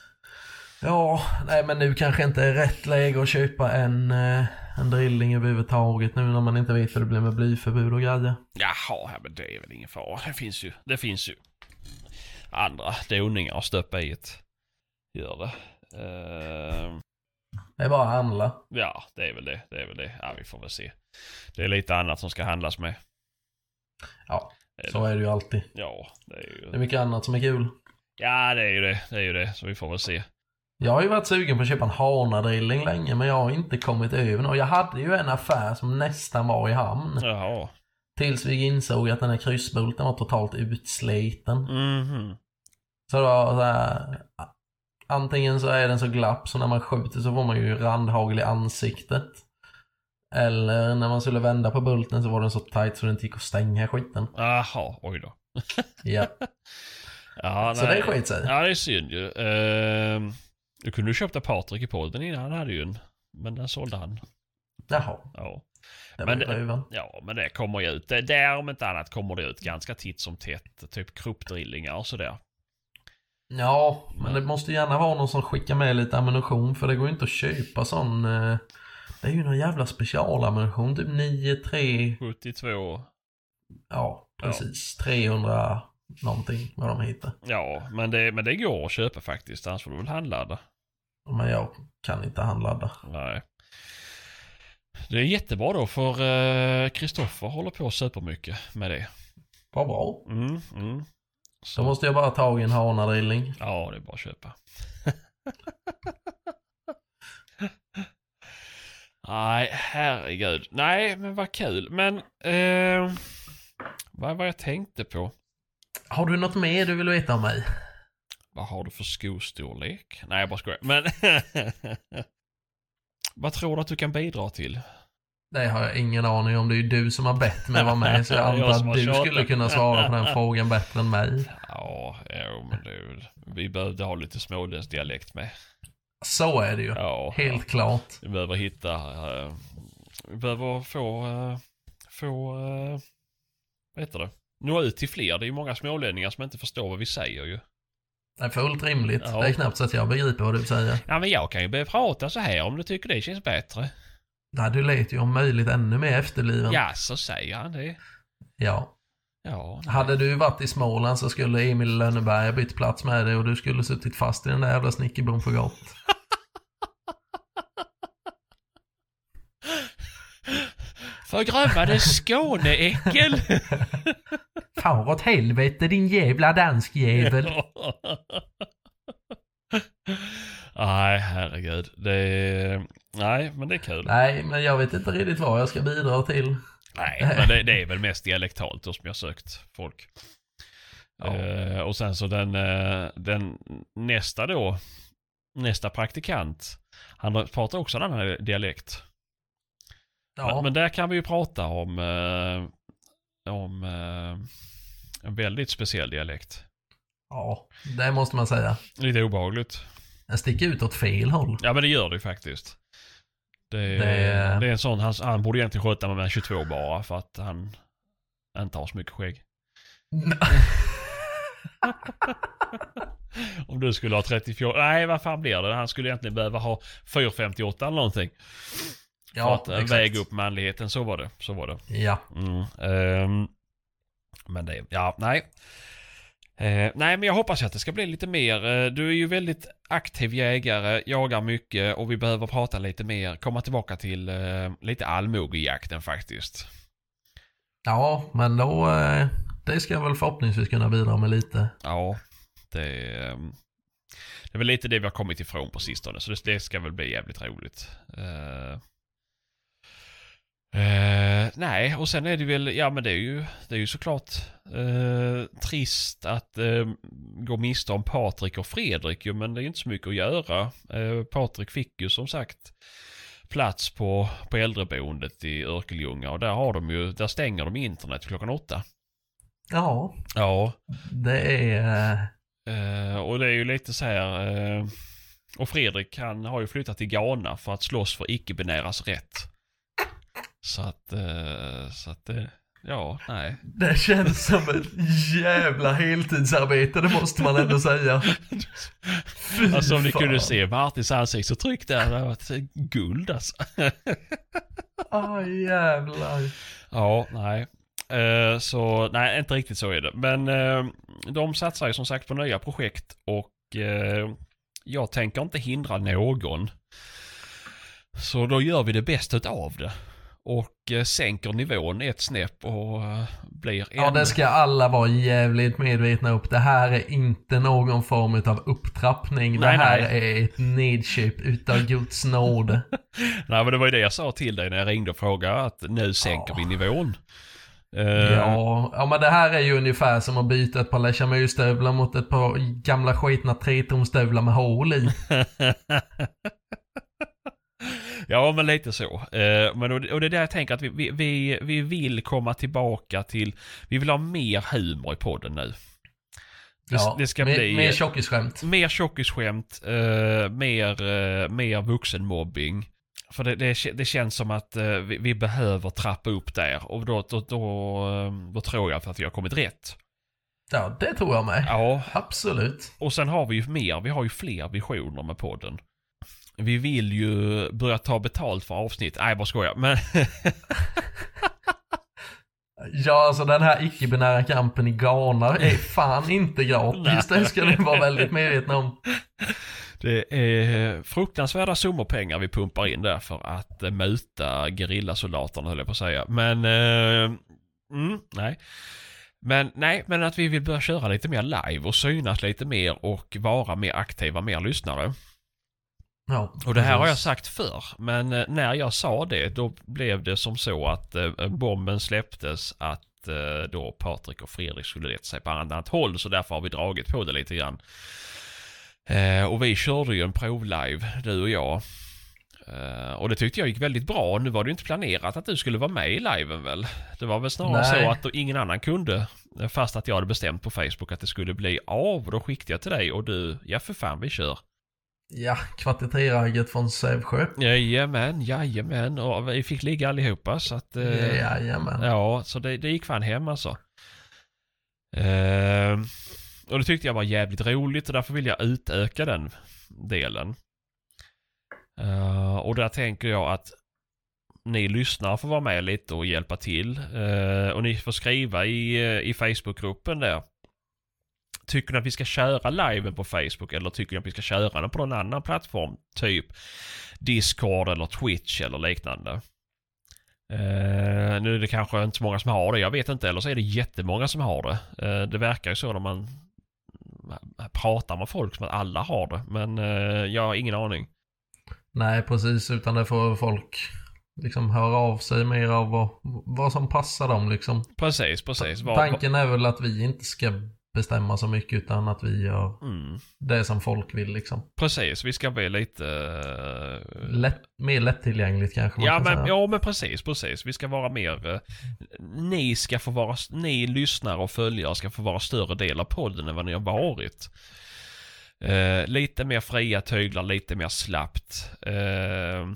Ja, nej men nu kanske inte är rätt läge att köpa en, eh, en drilling överhuvudtaget nu när man inte vet hur det blir med blyförbud och grejer. Jaha, men det är väl ingen fara. Det finns ju, det finns ju andra doningar att stöpa i ett. Gör det. Uh... Det är bara att handla. Ja, det är väl det. Det är väl det. Ja, vi får väl se. Det är lite annat som ska handlas med. Ja. Så är det ju alltid. Ja, det är ju... Det är mycket annat som är kul. Ja, det är ju det. Det är ju det. Så vi får väl se. Jag har ju varit sugen på att köpa en Hana-drilling länge, men jag har inte kommit över Och Jag hade ju en affär som nästan var i hamn. Jaha. Tills vi insåg att den här kryssbulten var totalt utsliten. Mhm. Så då så här, Antingen så är den så glapp så när man skjuter så får man ju randhagel i ansiktet. Eller när man skulle vända på bulten så var den så tight så den inte gick att stänga skiten. Jaha, oj då. ja. ja så det skit sig. Ja, det är synd ju. Uh, du kunde ju köpta Patrik i podden innan. Han hade ju en. Men den sålde han. Jaha. Ja. Men, det, ja, men det kommer ju ut. Det, där om inte annat kommer det ut ganska titt som tätt. Typ kruppdrillingar och sådär. Ja, men det måste gärna vara någon som skickar med lite ammunition för det går ju inte att köpa sån eh, det är ju någon jävla specialammunition, typ 9-3... 72. Ja, precis. Ja. 300 någonting vad de heter. Ja, men det, men det går att köpa faktiskt. Annars får du väl handladda. Men jag kan inte handladda. Nej. Det är jättebra då för Kristoffer uh, håller på supermycket med det. Vad bra. Mm, mm. Så. Då måste jag bara ta i en hanadrilling. Ja, det är bara att köpa. Nej, herregud. Nej, men vad kul. Men, eh, vad var jag tänkte på? Har du något mer du vill veta om mig? Vad har du för skostorlek? Nej, jag bara skojar. Men, vad tror du att du kan bidra till? Det har jag ingen aning om. Det är ju du som har bett mig vara med. Så jag antar att du skulle kunna svara på den frågan bättre än mig. Ja, jo, men du, vi behövde ha lite småländsk dialekt med. Så är det ju. Ja, Helt ja. klart. Vi behöver hitta, uh, vi behöver få, uh, få, uh, vad heter det? Nå ut till fler. Det är ju många smålänningar som inte förstår vad vi säger ju. Det är fullt rimligt. Ja. Det är knappt så att jag begriper vad du säger. Ja, men jag kan ju börja prata så här om du tycker det känns bättre. Nej, du lät ju om möjligt ännu mer efterbliven. Ja, så säger han det. Ja. Ja. Hade du varit i Småland så skulle Emil Lönneberg bytt plats med dig och du skulle suttit fast i den där jävla snickerbon för gott. Förgrövade Skåneäckel! Far åt helvete din jävla danskjävel. nej, herregud. Det är... Nej, men det är kul. Nej, men jag vet inte riktigt vad jag ska bidra till. Nej, men det, det är väl mest dialektalt då som jag sökt folk. Ja. Uh, och sen så den, uh, den nästa då, nästa praktikant, han pratar också en annan dialekt. Ja. Men, men, där kan vi ju prata om, uh, om en väldigt speciell dialekt. Ja, det måste man säga. Lite obehagligt. Den sticker ut åt fel håll. Ja, men det gör det ju faktiskt. Det, det... det är en sån, han, han borde egentligen sköta med 22 bara för att han inte har så mycket skägg. Om du skulle ha 34, nej vad fan blir det? Han skulle egentligen behöva ha 458 eller någonting. Ja, för att eh, exakt. väga upp manligheten, så var det. Så var det. Ja. Mm, um, men det, ja, nej. Eh, nej, men jag hoppas att det ska bli lite mer. Eh, du är ju väldigt aktiv jägare, jagar mycket och vi behöver prata lite mer, komma tillbaka till eh, lite allmogejakten faktiskt. Ja, men då... Eh, det ska jag väl förhoppningsvis kunna bidra med lite. Ja, det... ehm, Det är väl lite det vi har kommit ifrån på sistone, så det, det ska väl bli jävligt roligt. Eh, nej, och sen är det väl, ja men det är ju, det är ju såklart eh, trist att eh, gå miste om Patrik och Fredrik ju, men det är ju inte så mycket att göra. Patrik fick ju som sagt plats på, på äldreboendet i Örkelljunga och där har de ju, där stänger de internet klockan åtta. Ja, Ja, det är... och det är ju lite så här. och Fredrik han har ju flyttat till Ghana för att slåss för icke-binäras rätt. Så att, uh, så att det, ja, nej. Det känns som ett jävla heltidsarbete, det måste man ändå säga. Fy Alltså om ni fan. kunde se Martins ansiktsuttryck där, det hade varit guld alltså. Ah, jävlar. Ja, nej. Eh, så nej, inte riktigt så är det. Men eh, de satsar ju som sagt på nya projekt och eh, jag tänker inte hindra någon. Så då gör vi det bästa av det. Och eh, sänker nivån ett snäpp och eh, blir Ja, ännu- det ska alla vara jävligt medvetna upp. Det här är inte någon form av upptrappning. det Nej, här nej. är ett nedköp utav Guds nåd. Nej men det var ju det jag sa till dig när jag ringde och frågade att nu sänker Ja. vi nivån. Eh, Ja, ja, men det här är ju ungefär som att byta ett par Le Chamus-stövlar mot ett par gamla skitna tretonstövlar med hål i. Ja, men lite så. Eh, men och, det- är där jag tänker att vi, vi, vi, vi vill komma tillbaka till, vi vill ha mer humor i podden nu. Det, Ja, det ska mer, bli Mer tjockisskämt. mer tjockisskämt, eh, mer, eh, mer vuxenmobbing. För det, det, det känns som att vi, vi behöver trappa upp där och då, då, då, då tror jag att vi har kommit rätt. Ja, det tror jag med. Ja, Absolut. och sen har vi ju mer, vi har ju fler visioner med podden. Vi vill ju börja ta betalt för avsnitt. Nej, jag bara skojar. Men Ja, alltså den här icke-binära kampen i Ghana är fan inte gratis. Det ska ni vara väldigt medvetna om. det är fruktansvärda summor pengar vi pumpar in där för att eh, muta gerillasoldaterna höll jag på att säga. Men, eh, mm, nej. Men nej, men att vi vill börja köra lite mer live och synas lite mer och vara mer aktiva, mer lyssnare. Ja, Och det här har jag precis. sagt förr, men eh, när jag sa det då blev det som så att eh, bomben släpptes att eh, då Patrik och Fredrik skulle leta sig på annat håll så därför har vi dragit på det lite grann. Eh, och vi körde ju en provlive, du och jag. Och det tyckte jag gick väldigt bra. Nu var det ju inte planerat att du skulle vara med i liven väl? Det var väl snarare Nej. så att ingen annan kunde. Fast att jag hade bestämt på Facebook att det skulle bli av. Då skickade jag till dig och du, ja för fan vi kör. Ja, kvartetteragget från Sävsjö. Jajamän, jajamän. Och vi fick ligga allihopa så att... Eh, Jajamän. ja, så det, det gick fan hem alltså. Eh, och det tyckte jag var jävligt roligt och därför vill jag utöka den delen. Eh, och där tänker jag att ni lyssnare får vara med lite och hjälpa till. Eh, och ni får skriva i, eh, i Facebookgruppen där. Tycker ni att vi ska köra liven på Facebook eller tycker ni att vi ska köra den på någon annan plattform? Typ Discord eller Twitch eller liknande. Eh, nu är det kanske inte så många som har det, jag vet inte. Eller så är det jättemånga som har det. Eh, det verkar ju så när man pratar med folk som att alla har det. Men eh, jag har ingen aning. Nej, precis. Utan det får folk liksom höra av sig mer av vad, vad som passar dem liksom. Precis, precis. Var, Tanken är väl att vi inte ska bestämma så mycket utan att vi gör Mm, det som folk vill liksom. precis, vi ska bli lite... eh, Lätt, mer lättillgängligt kanske man Ja kan men, säga. ja men precis, precis. Vi ska vara mer... eh, ni ska få vara... Ni lyssnare och följare ska få vara större del av podden än vad ni har varit. Eh, lite mer fria tyglar, lite mer slappt. Eh,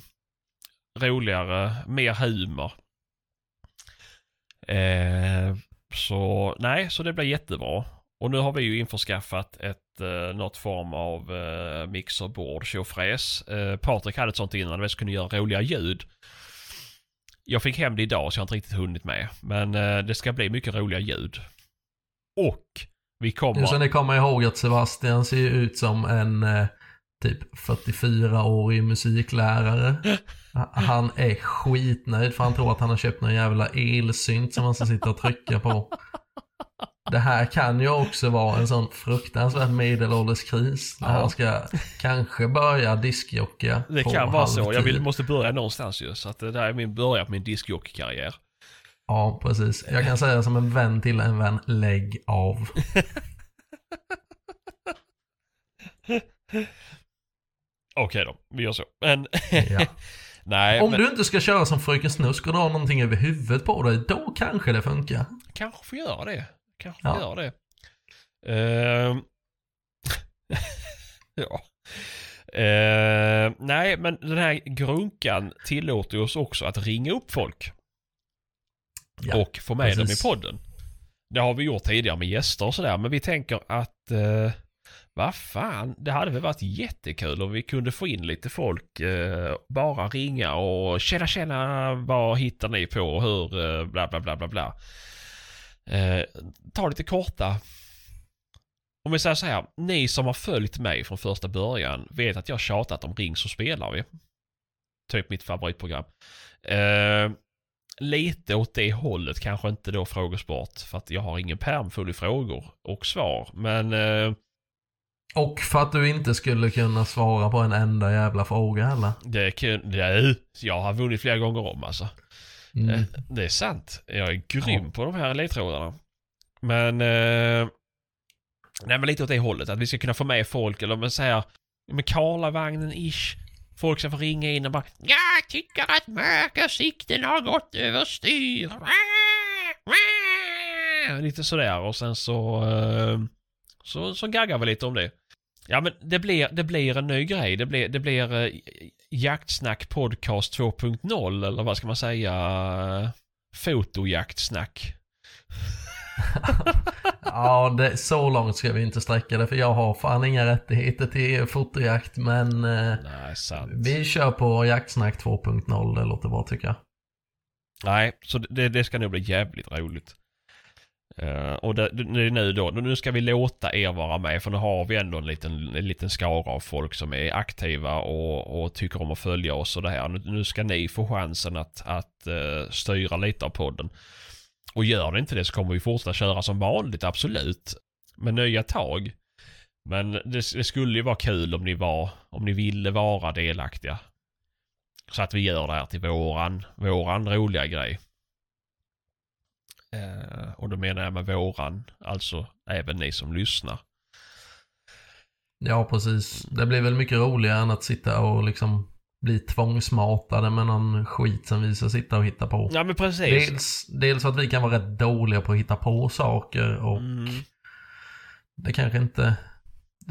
roligare, mer humor. Eh, så nej, så det blir jättebra. Och nu har vi ju införskaffat ett, eh, något form av eh, mixerbord, tjofräs. Eh, Patrik hade ett sånt innan, vi kunde göra roliga ljud. Jag fick hem det idag så jag har inte riktigt hunnit med. Men eh, det ska bli mycket roliga ljud. Och vi kommer... Nu ska ni komma ihåg att Sebastian ser ut som en eh, typ 44-årig musiklärare. Han är skitnöjd för han tror att han har köpt någon jävla elsynt som han ska sitta och trycka på. Det här kan ju också vara en sån fruktansvärd medelålderskris. När ja. han ska kanske börja diskjocka Det kan vara så. Jag vill, måste börja någonstans ju. Så att det där är min början på min diskjockeykarriär. Ja, precis. Jag kan säga som en vän till en vän, lägg av. Okej då, vi gör så. Men... ja. Nej, Om men... du inte ska köra som Fröken Snusk och dra någonting över huvudet på dig, då kanske det funkar. Kanske får göra det. Kanske ja. göra det. Uh... ja. Uh, nej, men den här grunkan tillåter oss också att ringa upp folk. Ja, och få med precis. dem i podden. Det har vi gjort tidigare med gäster och sådär, men vi tänker att uh, vad fan, det hade väl varit jättekul om vi kunde få in lite folk, eh, bara ringa och tjena tjena, vad hittar ni på, hur, eh, bla bla bla bla bla. Eh, ta lite korta. Om vi säger så här, ni som har följt mig från första början vet att jag tjatat om Ring så spelar vi. Typ mitt favoritprogram. Eh, lite åt det hållet, kanske inte då frågesport, för att jag har ingen pärm full i frågor och svar, men eh, och för att du inte skulle kunna svara på en enda jävla fråga heller. Det kunde jag. har vunnit flera gånger om alltså. Mm. Eh, det är sant. Jag är grym ja. på de här ledtrådarna. Men... Eh, nej men lite åt det hållet. Att vi ska kunna få med folk eller men säga... Med Karlavagnen-ish. Folk ska få ringa in och bara Jag tycker att mörka sikten har gått överstyr. Lite sådär och sen så... Eh, så, så gaggar vi lite om det. Ja men det blir, det blir en ny grej. Det blir, det blir uh, Jaktsnack Podcast 2.0 eller vad ska man säga? Fotojaktsnack. ja, det, så långt ska vi inte sträcka det för jag har fan inga rättigheter till fotojakt men uh, Nej, vi kör på Jaktsnack 2.0, det låter bra tycker jag. Nej, så det, det ska nog bli jävligt roligt. Uh, och det, det, nu då, nu ska vi låta er vara med för nu har vi ändå en liten, en liten skara av folk som är aktiva och, och tycker om att följa oss och det här. Nu, nu ska ni få chansen att, att uh, styra lite av podden. Och gör det inte det så kommer vi fortsätta köra som vanligt, absolut. Med nya tag. Men det, det skulle ju vara kul om ni var, om ni ville vara delaktiga. Så att vi gör det här till våran, våran roliga grej. Eh, och då menar jag med våran, alltså även ni som lyssnar. Ja, precis. Det blir väl mycket roligare än att sitta och liksom bli tvångsmatade med någon skit som vi ska sitta och hitta på. Ja, men precis. Dels, dels att vi kan vara rätt dåliga på att hitta på saker och mm. det kanske inte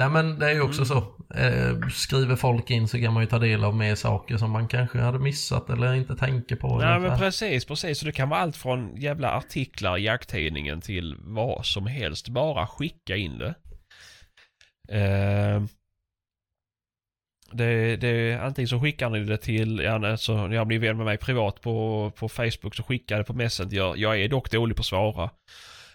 Nej men det är ju också mm. så. Eh, skriver folk in så kan man ju ta del av mer saker som man kanske hade missat eller inte tänker på. Nej men precis, precis. Så det kan vara allt från jävla artiklar i jakttidningen till vad som helst. Bara skicka in det. Eh, det, det, antingen så skickar ni det till, ja, alltså, jag blir vän med mig privat på, på Facebook så skickar det på Messenger. Jag är dock dålig på att svara.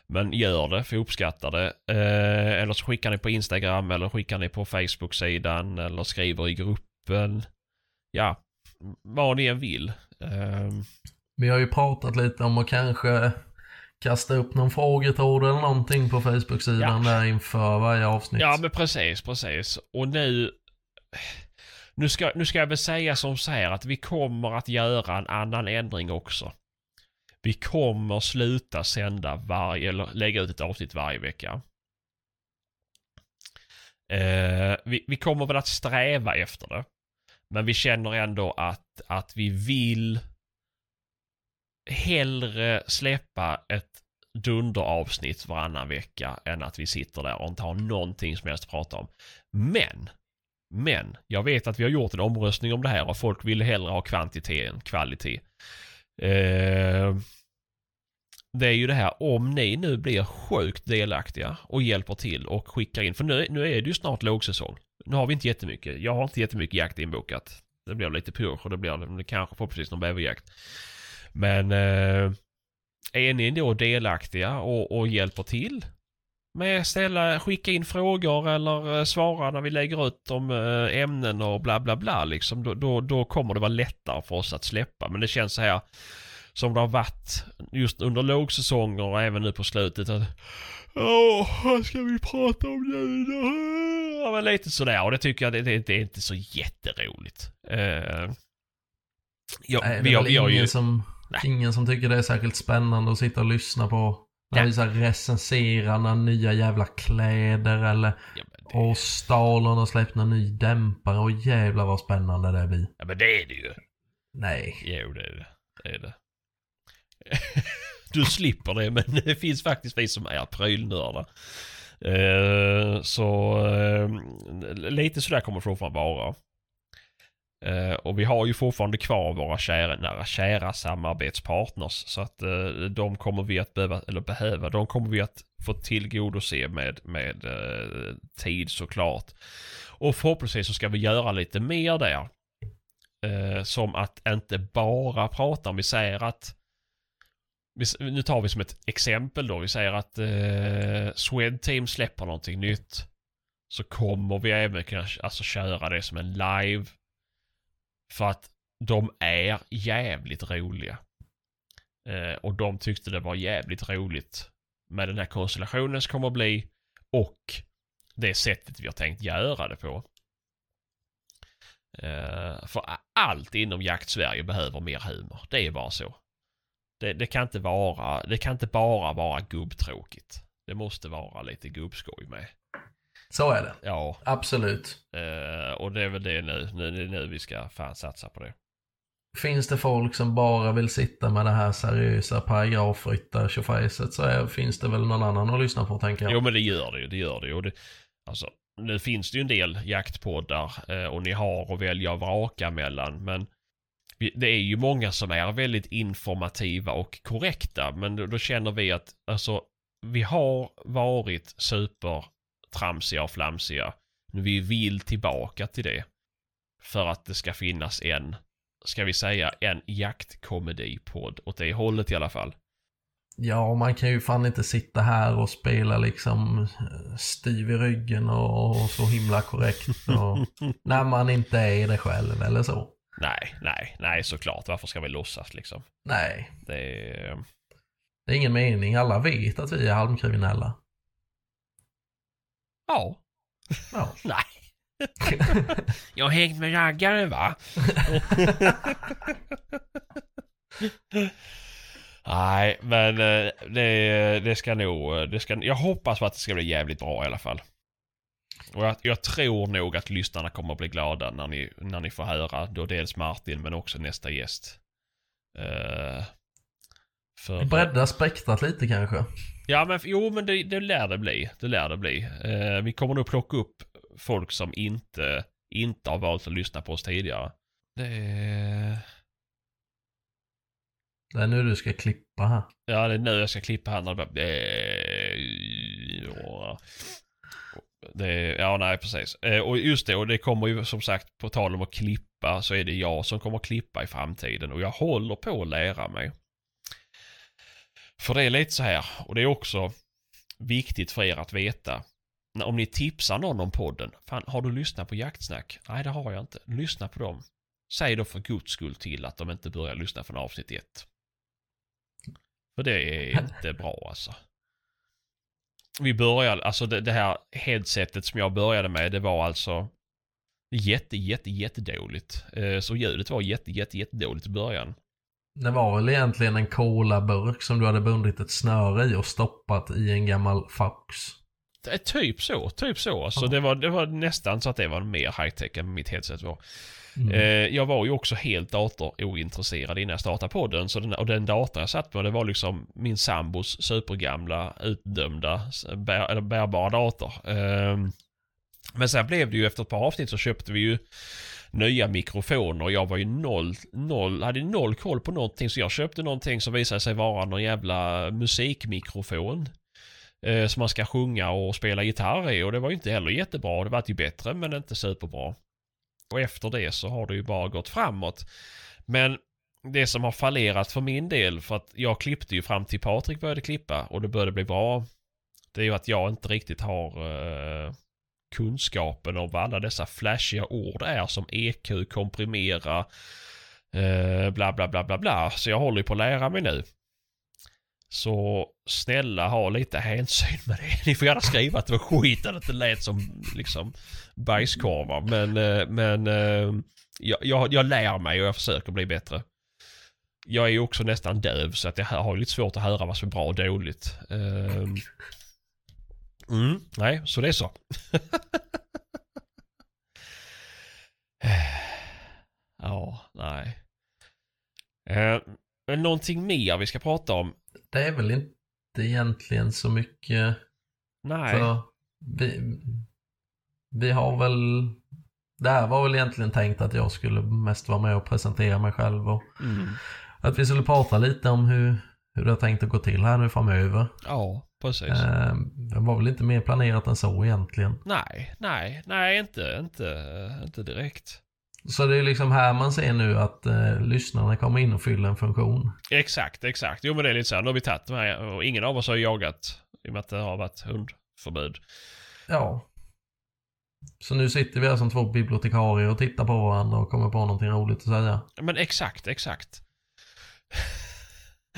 Men gör det, för jag uppskattar det. Eh, eller så skickar ni på Instagram eller skickar ni på Facebook-sidan eller skriver i gruppen. Ja, vad ni än vill. Eh. Vi har ju pratat lite om att kanske kasta upp någon frågetråd eller någonting på Facebook-sidan ja. där inför varje avsnitt. Ja, men precis, precis. Och nu... Nu ska, nu ska jag väl säga som så här att vi kommer att göra en annan ändring också. Vi kommer sluta sända varje, eller lägga ut ett avsnitt varje vecka. Eh, vi, vi, kommer väl att sträva efter det. Men vi känner ändå att, att vi vill hellre släppa ett dunderavsnitt varannan vecka än att vi sitter där och inte har någonting som helst att prata om. Men, men, jag vet att vi har gjort en omröstning om det här och folk vill hellre ha kvantitet än kvalitet. Eh, det är ju det här om ni nu blir sjukt delaktiga och hjälper till och skickar in. För nu, nu är det ju snart lågsäsong. Nu har vi inte jättemycket. Jag har inte jättemycket jakt inbokat. Det blir lite push och det blir det kanske förhoppningsvis någon bäverjakt. Men eh, är ni då delaktiga och, och hjälper till med ställa, skicka in frågor eller eh, svara när vi lägger ut om eh, ämnen och bla bla bla liksom. Då, då, då kommer det vara lättare för oss att släppa. Men det känns så här som det har varit just under lågsäsonger och även nu på slutet att Åh, vad ska vi prata om nu då? Ja, men lite sådär och det tycker jag det, det, det är inte så jätteroligt. Uh, ja, Nej, det är väl ingen, ju... som, ingen som tycker det är särskilt spännande att sitta och lyssna på när vi så recenserar några nya jävla kläder eller ja, det... och Stalon har släppt någon ny dämpare och jävlar vad spännande det blir. Ja men det är det ju. Nej. Jo det är det. Det är det. du slipper det men det finns faktiskt vi som är prylnördar. Uh, så uh, lite sådär kommer fortfarande vara. Uh, och vi har ju fortfarande kvar våra kära, nära, kära samarbetspartners. Så att uh, de kommer vi att behöva, eller behöva, de kommer vi att få tillgodose med, med uh, tid såklart. Och förhoppningsvis så ska vi göra lite mer där. som att inte bara prata om, vi säger att nu tar vi som ett exempel då. Vi säger att eh, Swedteam släpper någonting nytt. Så kommer vi även kunna alltså, köra det som en live. För att de är jävligt roliga. Eh, och de tyckte det var jävligt roligt med den här konstellationen som kommer att bli. Och det sättet vi har tänkt göra det på. Eh, för allt inom jakt-Sverige behöver mer humor. Det är bara så. Det, det, kan inte vara, det kan inte bara vara gubbtråkigt. Det måste vara lite gubbskoj med. Så är det. Ja. Absolut. Uh, och det är väl det nu. Nu det är nu vi ska fan satsa på det. Finns det folk som bara vill sitta med det här seriösa paragrafryttar tjofräset så är, finns det väl någon annan att lyssna på tänker jag. Jo men det gör det ju, det gör det ju. Alltså, nu finns det ju en del jaktpoddar eh, och ni har att välja och vraka mellan men det är ju många som är väldigt informativa och korrekta men då, då känner vi att alltså vi har varit supertramsiga och flamsiga. Men vi vill tillbaka till det. För att det ska finnas en, ska vi säga, en jaktkomedipodd åt det hållet i alla fall. Ja, man kan ju fan inte sitta här och spela liksom eh, styv i ryggen och, och så himla korrekt. Och, när man inte är det själv eller så. Nej, nej, nej såklart. Varför ska vi låtsas liksom? Nej. Det är... Det är ingen mening. Alla vet att vi är halvkriminella. Ja. Ja. nej. Jag har hängt med raggare va? Nej, men eh, det, det ska nog... Det ska, jag hoppas att det ska bli jävligt bra i alla fall. Och jag, jag, tror nog att lyssnarna kommer att bli glada när ni, när ni får höra då dels Martin men också nästa gäst. Uh, för, Bredda spektrat lite kanske? Ja men jo men det, det lär det bli. Det lär det bli. Uh, vi kommer nog plocka upp folk som inte, inte har valt att lyssna på oss tidigare. Det Det är nu du ska klippa här. Ja, det är nu jag ska klippa här. När det bara... Det, ja, nej precis. Eh, och just det, och det kommer ju som sagt på tal om att klippa så är det jag som kommer att klippa i framtiden och jag håller på att lära mig. För det är lite så här, och det är också viktigt för er att veta. Om ni tipsar någon om podden. Fan, har du lyssnat på jaktsnack? Nej, det har jag inte. Lyssna på dem. Säg då för guds skull till att de inte börjar lyssna från avsnitt ett. För det är inte bra alltså vi började, alltså det, det, här headsetet som jag började med, det var alltså jätte, jätte, jättedåligt. Eh, så ljudet var jätte, jätte, jättedåligt i början. Det var väl egentligen en colaburk som du hade bundit ett snöre i och stoppat i en gammal fax. Typ så, typ så. Alltså ja. det, var, det var nästan så att det var mer high-tech än mitt headset var. Mm. Eh, jag var ju också helt datorointresserad innan jag startade podden. Så den, och den datorn jag satt med det var liksom min sambos supergamla utdömda bär, eller bärbara dator. Eh, men sen blev det ju efter ett par avsnitt så köpte vi ju nya mikrofoner jag var ju noll, noll, hade noll koll på någonting så jag köpte någonting som visade sig vara någon jävla musikmikrofon. Eh, som man ska sjunga och spela gitarr i och det var ju inte heller jättebra. Det var ju bättre men inte superbra. Och efter det så har det ju bara gått framåt. Men det som har fallerat för min del, för att jag klippte ju fram till Patrik började klippa och det började bli bra. Det är ju att jag inte riktigt har eh, kunskapen om vad alla dessa flashiga ord är som EQ, komprimera, eh, bla bla bla bla bla. Så jag håller ju på att lära mig nu. Så snälla ha lite hänsyn med det. Ni får gärna skriva att det var skit att det lät som liksom bajskorvar. Men, eh, men eh, jag, jag, jag lär mig och jag försöker bli bättre. Jag är ju också nästan döv så att jag har lite svårt att höra vad som är bra och dåligt. Ehm, Mm, nej, så det är så. ja, nej. Eh, någonting mer vi ska prata om? Det är väl inte egentligen så mycket. Nej. För vi, vi har väl... Det här var väl egentligen tänkt att jag skulle mest vara med och presentera mig själv och Mm. att vi skulle prata lite om hur, hur det har tänkt att gå till här nu framöver. Ja, precis. Eh, det var väl inte mer planerat än så egentligen. Nej, nej, nej, inte, inte, inte direkt. Så det är liksom här man ser nu att eh, lyssnarna kommer in och fyller en funktion. Exakt, exakt. Jo men det är lite så här, nu har vi tagit de här och ingen av oss har jagat i och med att det har varit hundförbud. Ja. Så nu sitter vi här som två bibliotekarier och tittar på varandra och kommer på någonting roligt att säga. Men exakt, exakt.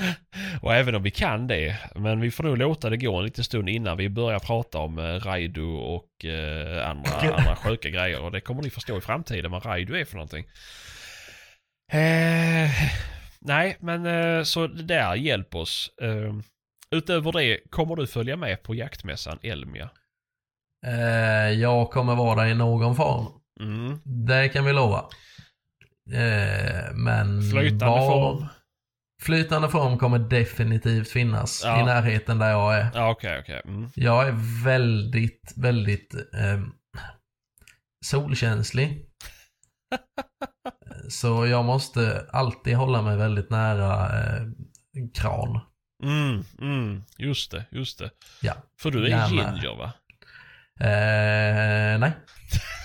och även om vi kan det, men vi får nog låta det gå en liten stund innan vi börjar prata om eh, Raidu och eh, andra, andra sjuka grejer. Och det kommer ni förstå i framtiden vad Raidu är för någonting. Eh, nej, men eh, så det där hjälp oss. Eh, utöver det, kommer du följa med på jaktmässan Elmia? Eh, jag kommer vara i någon form. Mm. Det kan vi lova. Men Flytande var- form? Flytande form kommer definitivt finnas Ja. i närheten där jag är. Ja, okej, okej. Mm. Jag är väldigt, väldigt eh, solkänslig. Så jag måste alltid hålla mig väldigt nära eh, kran. Mm, mm, just det, just det. Ja. För du är Gärna. ginger va? Eh, nej,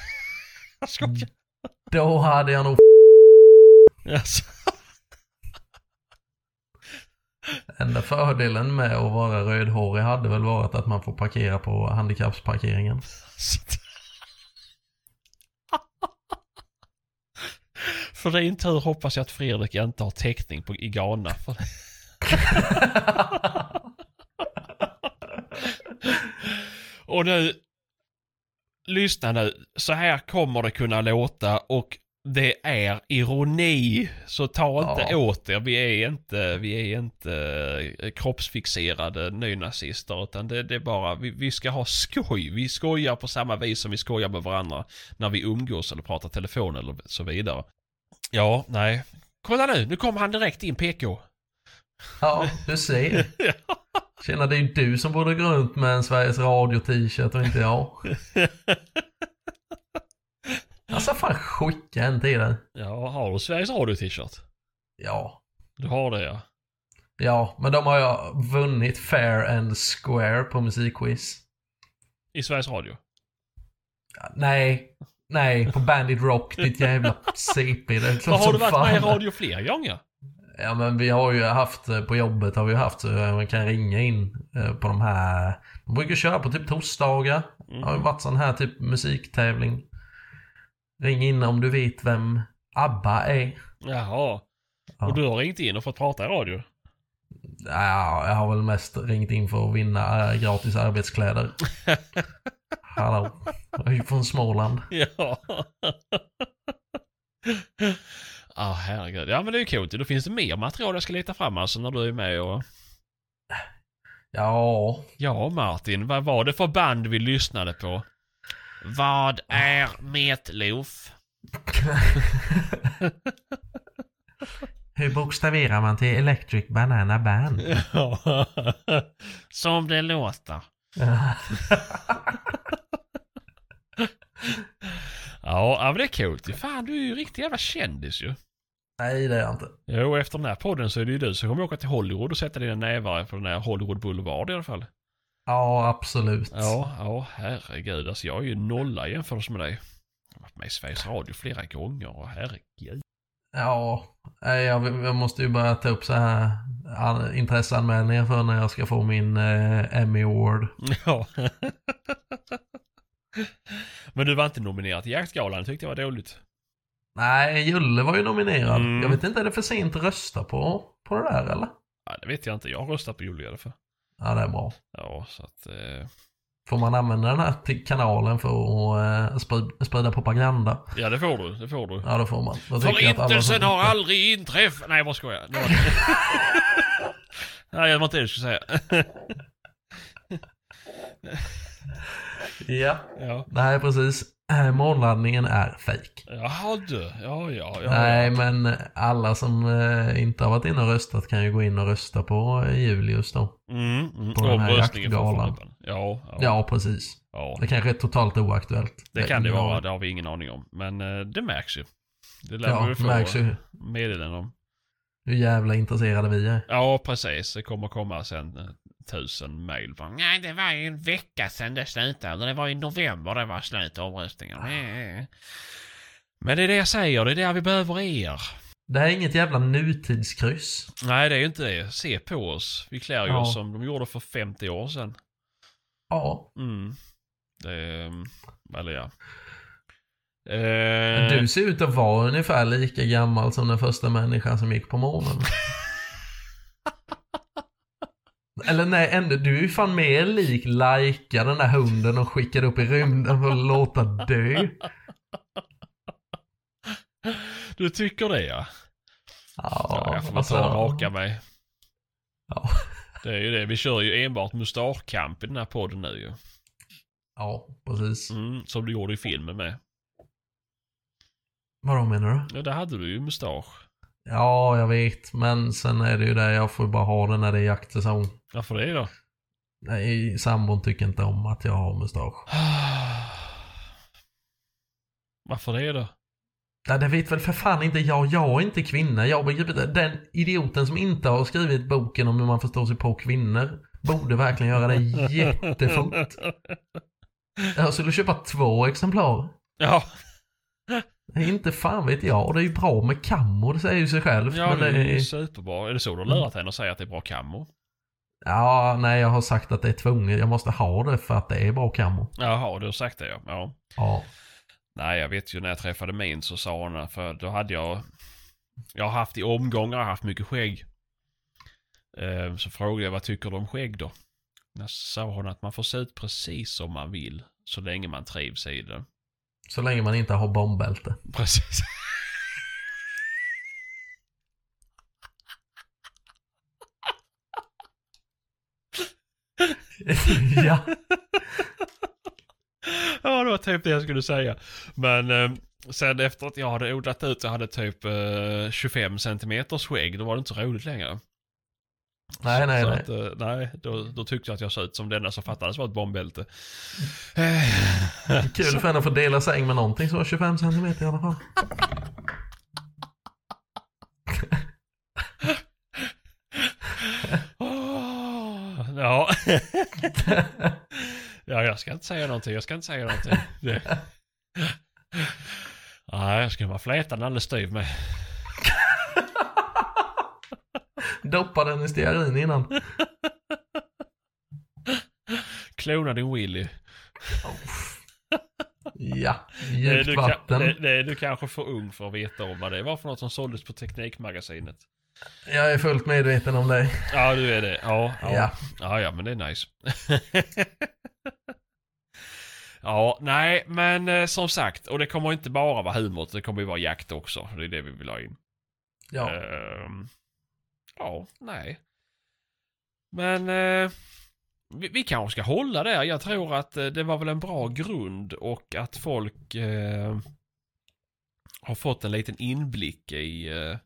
Jag skojar. då hade jag nog Alltså. Enda fördelen med att vara rödhårig hade väl varit att man får parkera på handikappsparkeringen. För din tur hoppas jag att Fredrik inte har täckning på, i Ghana. För... Och nu, lyssna nu. Så här kommer det kunna låta och det är ironi. Så ta inte Ja. åt er. Vi är inte, vi är inte eh, kroppsfixerade nynazister. Utan det, det är bara, vi, vi ska ha skoj. Vi skojar på samma vis som vi skojar med varandra när vi umgås eller pratar telefon eller så vidare. Ja, nej. Kolla nu, nu kommer han direkt in PK. Ja, du ser. Tjena, det är ju du som borde gå runt med en Sveriges Radio-t-shirt och inte jag. Alltså fan skicka en till dig. Ja, har du Sveriges Radio t-shirt? Ja. Du har det ja. Ja, men de har jag vunnit fair and square på musikquiz. I Sveriges Radio. Ja, Nej, nej, på Bandit Rock, ditt jävla CP. Det är klart har du som varit med i fan. radio fler gånger? Ja men vi har ju haft, eh, på jobbet har vi haft så man kan ringa in eh, på de här, de brukar köra på typ torsdagar. Det har ju Mm. varit sån här typ musiktävling. Ring in om du vet vem ABBA är. Jaha. Ja. Och du har ringt in och fått prata i radio? Ja, jag har väl mest ringt in för att vinna eh, gratis arbetskläder. Hallå, jag är ju från Småland. Ja. Ja, ah, herregud. Ja, men det är ju coolt. Då finns det mer material jag ska leta fram alltså när du är med och... Ja, Ja, Martin. Vad var det för band vi lyssnade på? Vad är Meatloaf? hur bokstaverar man till Electric Banana Band? Som det låter. Ja, men det är coolt. Fan, du är ju riktig jävla kändis ju. Nej, det är jag inte. Jo, efter den här podden så är det ju du som kommer åka till Hollywood och sätta dina nävar på den här Hollywood Boulevard i alla fall. Ja, absolut. Ja, ja, herregud. Alltså jag är ju nolla i jämförelse med dig. Jag har varit med i Sveriges Radio flera gånger och herregud. Ja, nej, jag, jag måste ju börja ta upp så här an- intresseanmälningar för när jag ska få min eh, Emmy Award. Ja. Men du var inte nominerad till Jaktgalan, det tyckte jag var dåligt. Nej, Julle var ju nominerad. Mm. Jag vet inte, är det för sent att rösta på, på det där eller? Ja, det vet jag inte, jag har röstat på Julia i alla fall. Ja, det är bra. Ja, så att... Eh, Får man använda den här kanalen för att eh, sprid- sprida propaganda? ja, det får du, det får du. Ja, det får man. Då Förintelsen som- har aldrig inträffat... Nej, vad skojar jag? Det var det. Nej, det var inte det jag skulle säga. Ja. Ja. Nej, precis. Eh, Månladdningen är fake. Jaha du, ja, ja, ja. Nej, ja. men alla som eh, inte har varit inne och röstat kan ju gå in och rösta på Julius då. Mm, mm. på den här jaktgalan. Ja, ja. Ja, precis. ja. Det kanske är totalt oaktuellt. Det kan det vara, det har vi ingen aning om. Men eh, det märks ju. Det lär Ja, vi få märks ju meddelanden om. hur jävla intresserade vi är. Ja, precis. Det kommer komma sen eh, tusen mejl. bara, Nej, det var ju en vecka sedan det slutade. Det var i november det var slut omröstningen. Eh. Men det är det jag säger, det är det vi behöver er. Det här är inget jävla nutidskryss. Nej, det är ju inte det. Se på oss. Vi klär ju Ja. oss som de gjorde för 50 år sedan. Ja, Mm. Det är... Eller ja. Eh, du ser ut att vara ungefär lika gammal som den första människan som gick på månen. Eller nej, ändå, du är ju fan mer lik Laika, den där hunden och skickade upp i rymden för att låta dö. Du tycker det ja? Ja, Ja, jag får väl alltså, ta och raka mig. Ja. Det är ju det. Vi kör ju enbart mustaschkamp i den här podden nu ju. Ja, precis. Mm, som du gjorde i filmen med. Vadå menar du? Ja, där hade du ju mustasch. Ja, jag vet. Men sen är det ju det, jag får bara ha den när det är jaktsäsong. Varför det då? Nej, sambon tycker inte om att jag har mustasch. Varför det då? Nej, det vet väl för fan inte jag. Jag är inte kvinna. Jag begriper inte. Den idioten som inte har skrivit boken om hur man förstår sig på kvinnor borde verkligen göra det jättefort. Jag skulle köpa två exemplar. Ja, Nej, Inte fan vet jag. Det är ju bra med kammo, det säger ju sig själv. ja men det är ju superbra. Är det så du har lurat henne att säga att det är bra kammo? Ja, nej jag har sagt att det är tvunget. Jag måste ha det för att det är bra kammo. Jaha, du har sagt det ja. ja. Ja. Nej, jag vet ju när jag träffade min så sa hon, för då hade jag, jag har haft i omgångar haft mycket skägg. Eh, Så frågade jag vad tycker du om skägg då? Då sa hon att man får se ut precis som man vill, så länge man trivs i det. Så länge man inte har bombbälte. Precis. ja. Ja, det var typ det jag skulle säga. Men eh, sen efter att jag hade odlat ut, jag hade typ eh, 25 centimeters skägg, då var det inte så roligt längre. Nej, nej, så nej. Att, eh, nej, då, då tyckte jag att jag såg ut som denna som fattades var ett bombbälte. Kul för henne att få dela säng med någonting som var 25 centimeter i alla fall. Åh, ja. ja, jag ska inte säga någonting. Jag ska inte säga någonting. Det. Nej, jag ska bara fläta den alldeles styv med. Doppa den i stearin innan. Klona din Willy. Ja, djupt du, vatten. det, det är du kanske för ung för att veta om vad det var för något som såldes på Teknikmagasinet. Jag är fullt medveten om det. Ja, du är det. Ja, ja. Ja. Ja, ja, men det är nice. ja, nej, men eh, som sagt, och det kommer inte bara vara humor, det kommer ju vara jakt också. Det är det vi vill ha in. Ja. Ehm, ja, nej. Men eh, vi, vi kanske ska hålla där. Jag tror att eh, det var väl en bra grund och att folk eh, har fått en liten inblick i, eh,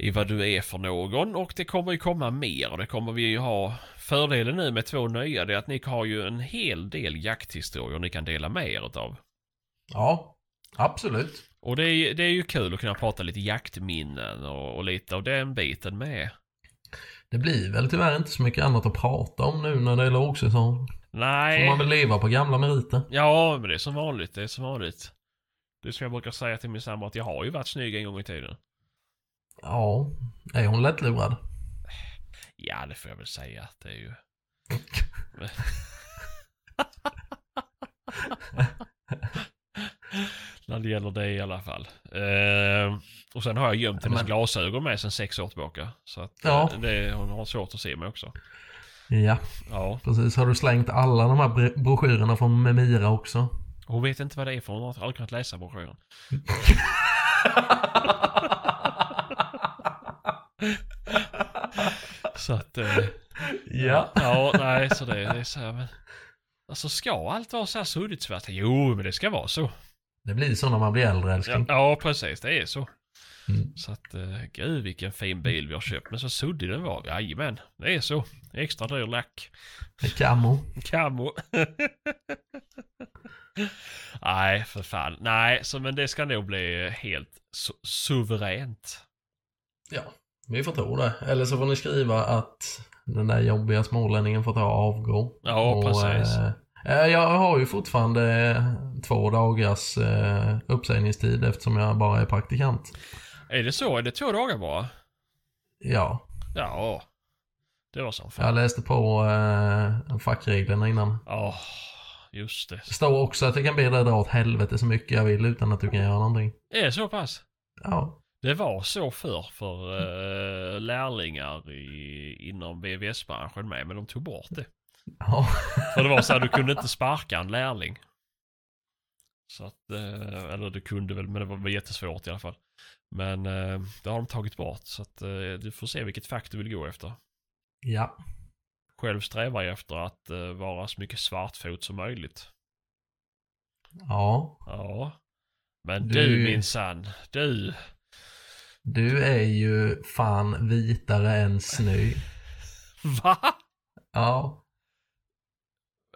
i vad du är för någon. Och det kommer ju komma mer. Det kommer vi ju ha. Fördelen nu med två nya det är att ni har ju en hel del jakthistorier ni kan dela med er utav. ja, absolut. Och det är, det är ju kul att kunna prata lite jaktminnen och, och lite av den biten med. Det blir väl tyvärr inte så mycket annat att prata om nu när det är lågsäsong. Nej. Får man väl leva på gamla meriter. Ja, men det är som vanligt. Det är som vanligt. Det är som jag brukar säga till min sambo att jag har ju varit snygg en gång i tiden. Ja, är hon lättlurad? Ja, det får jag väl säga att det är ju. När det gäller det i alla fall. Eh, och sen har jag gömt hennes Men- glasögon med sen sex år tillbaka. Så att Ja. eh, det, hon har svårt att se mig också. Ja, Ja. precis. Har du slängt alla de här br- broschyrerna från Memira också? Hon vet inte vad det är för hon har aldrig kunnat läsa broschyren. Så att... Eh, ja. Ja, nej, så det, det är så här, men... Alltså ska allt vara så här suddigt svart? Jo, men det ska vara så. Det blir så när man blir äldre Ja, älskling. ja precis. Det är så. Mm. Så att, eh, gud vilken fin bil vi har köpt. Men så suddig den var. Jajamän, det är så. Extra dyr lack. Camo. Camo. Nej, för fan. Nej, så men det ska nog bli helt su- suveränt. Ja, vi får tro det. Eller så får ni skriva att den där jobbiga smålänningen får ta och avgå. Ja, precis. eh, eh, jag har ju fortfarande två dagars eh, uppsägningstid eftersom jag bara är praktikant. Är det så? Är det två dagar bara? Ja, Ja. Det var som jag fan. läste på eh, fackreglerna innan. Ja, just det. Det står också att jag kan be dig dra åt helvete så mycket jag vill utan att du kan göra någonting. Är det så pass? Ja, Det var så förr för uh, lärlingar i, inom VVS-branschen med, men de tog bort det. ja. För det var så här, du kunde inte sparka en lärling. Så att, eh, eller du kunde väl, men det var jättesvårt i alla fall. Men eh, det har de tagit bort, så att du får se vilket fack du vill gå efter. ja. Själv strävar jag efter att vara så mycket svartfot som möjligt. Ja. Ja. Men Du- du minsann, du. Du är ju fan vitare än snö. Va? Ja.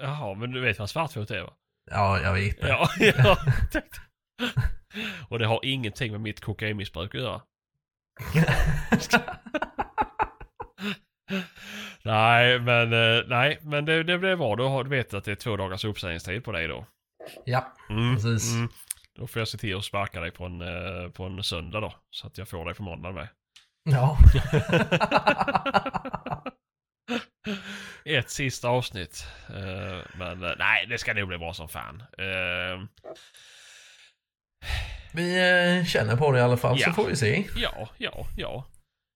Jaha, men du vet vad svartfot är va? Ja, jag vet det. Ja, ja. Och det har ingenting med mitt kokainmissbruk att göra. Nej, men, eh, nej, men det, det blev bra. Då du vet att det är två dagars uppsägningstid på dig då. ja. Mm, Precis. Mm. Då får jag se till att sparka dig på en, eh, på en söndag då. Så att jag får dig på måndag med. Ja. Ett sista avsnitt. Eh, men eh, nej, det ska nog bli bra som fan. Vi känner på det i alla fall så Ja. får vi se. ja, ja, ja.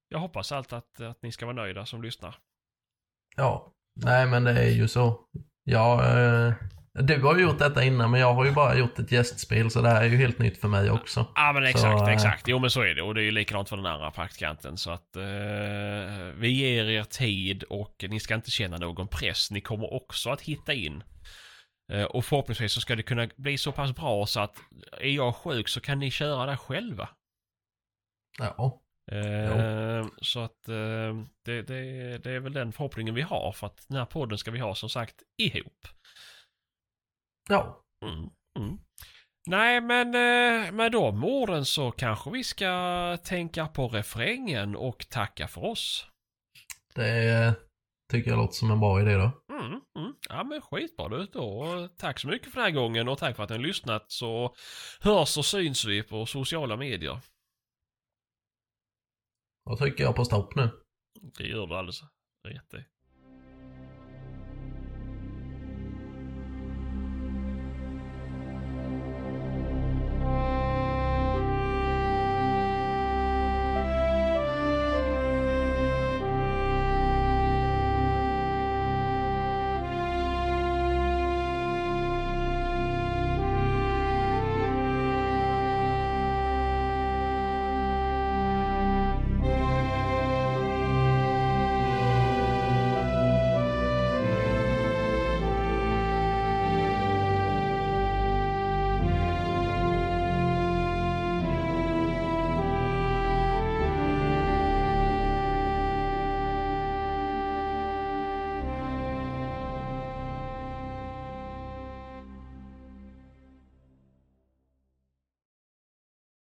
Jag hoppas allt att, att ni ska vara nöjda som lyssnar. Ja. Nej men det är ju så. Ja, eh, du har ju gjort detta innan men jag har ju bara gjort ett gästspel så det här är ju helt nytt för mig också. Ja men exakt, Så, eh, exakt. Jo men så är det. Och det är ju likadant för den andra praktikanten. Så att eh, vi ger er tid och ni ska inte känna någon press. Ni kommer också att hitta in. Eh, och förhoppningsvis så ska det kunna bli så pass bra så att är jag sjuk så kan ni köra det själva. Ja. Eh, så att eh, det, det, det är väl den förhoppningen vi har. För att den här podden ska vi ha som sagt ihop. Ja. Mm, mm. Nej, men eh, med de orden så kanske vi ska tänka på refrängen och tacka för oss. Det eh, tycker jag låter som en bra idé då. Mm, mm. Ja, men skitbra du. Då, tack så mycket för den här gången och tack för att ni har lyssnat. Så hörs och syns vi på sociala medier. Då trycker jag på stopp nu. Det gör du alldeles rätt i.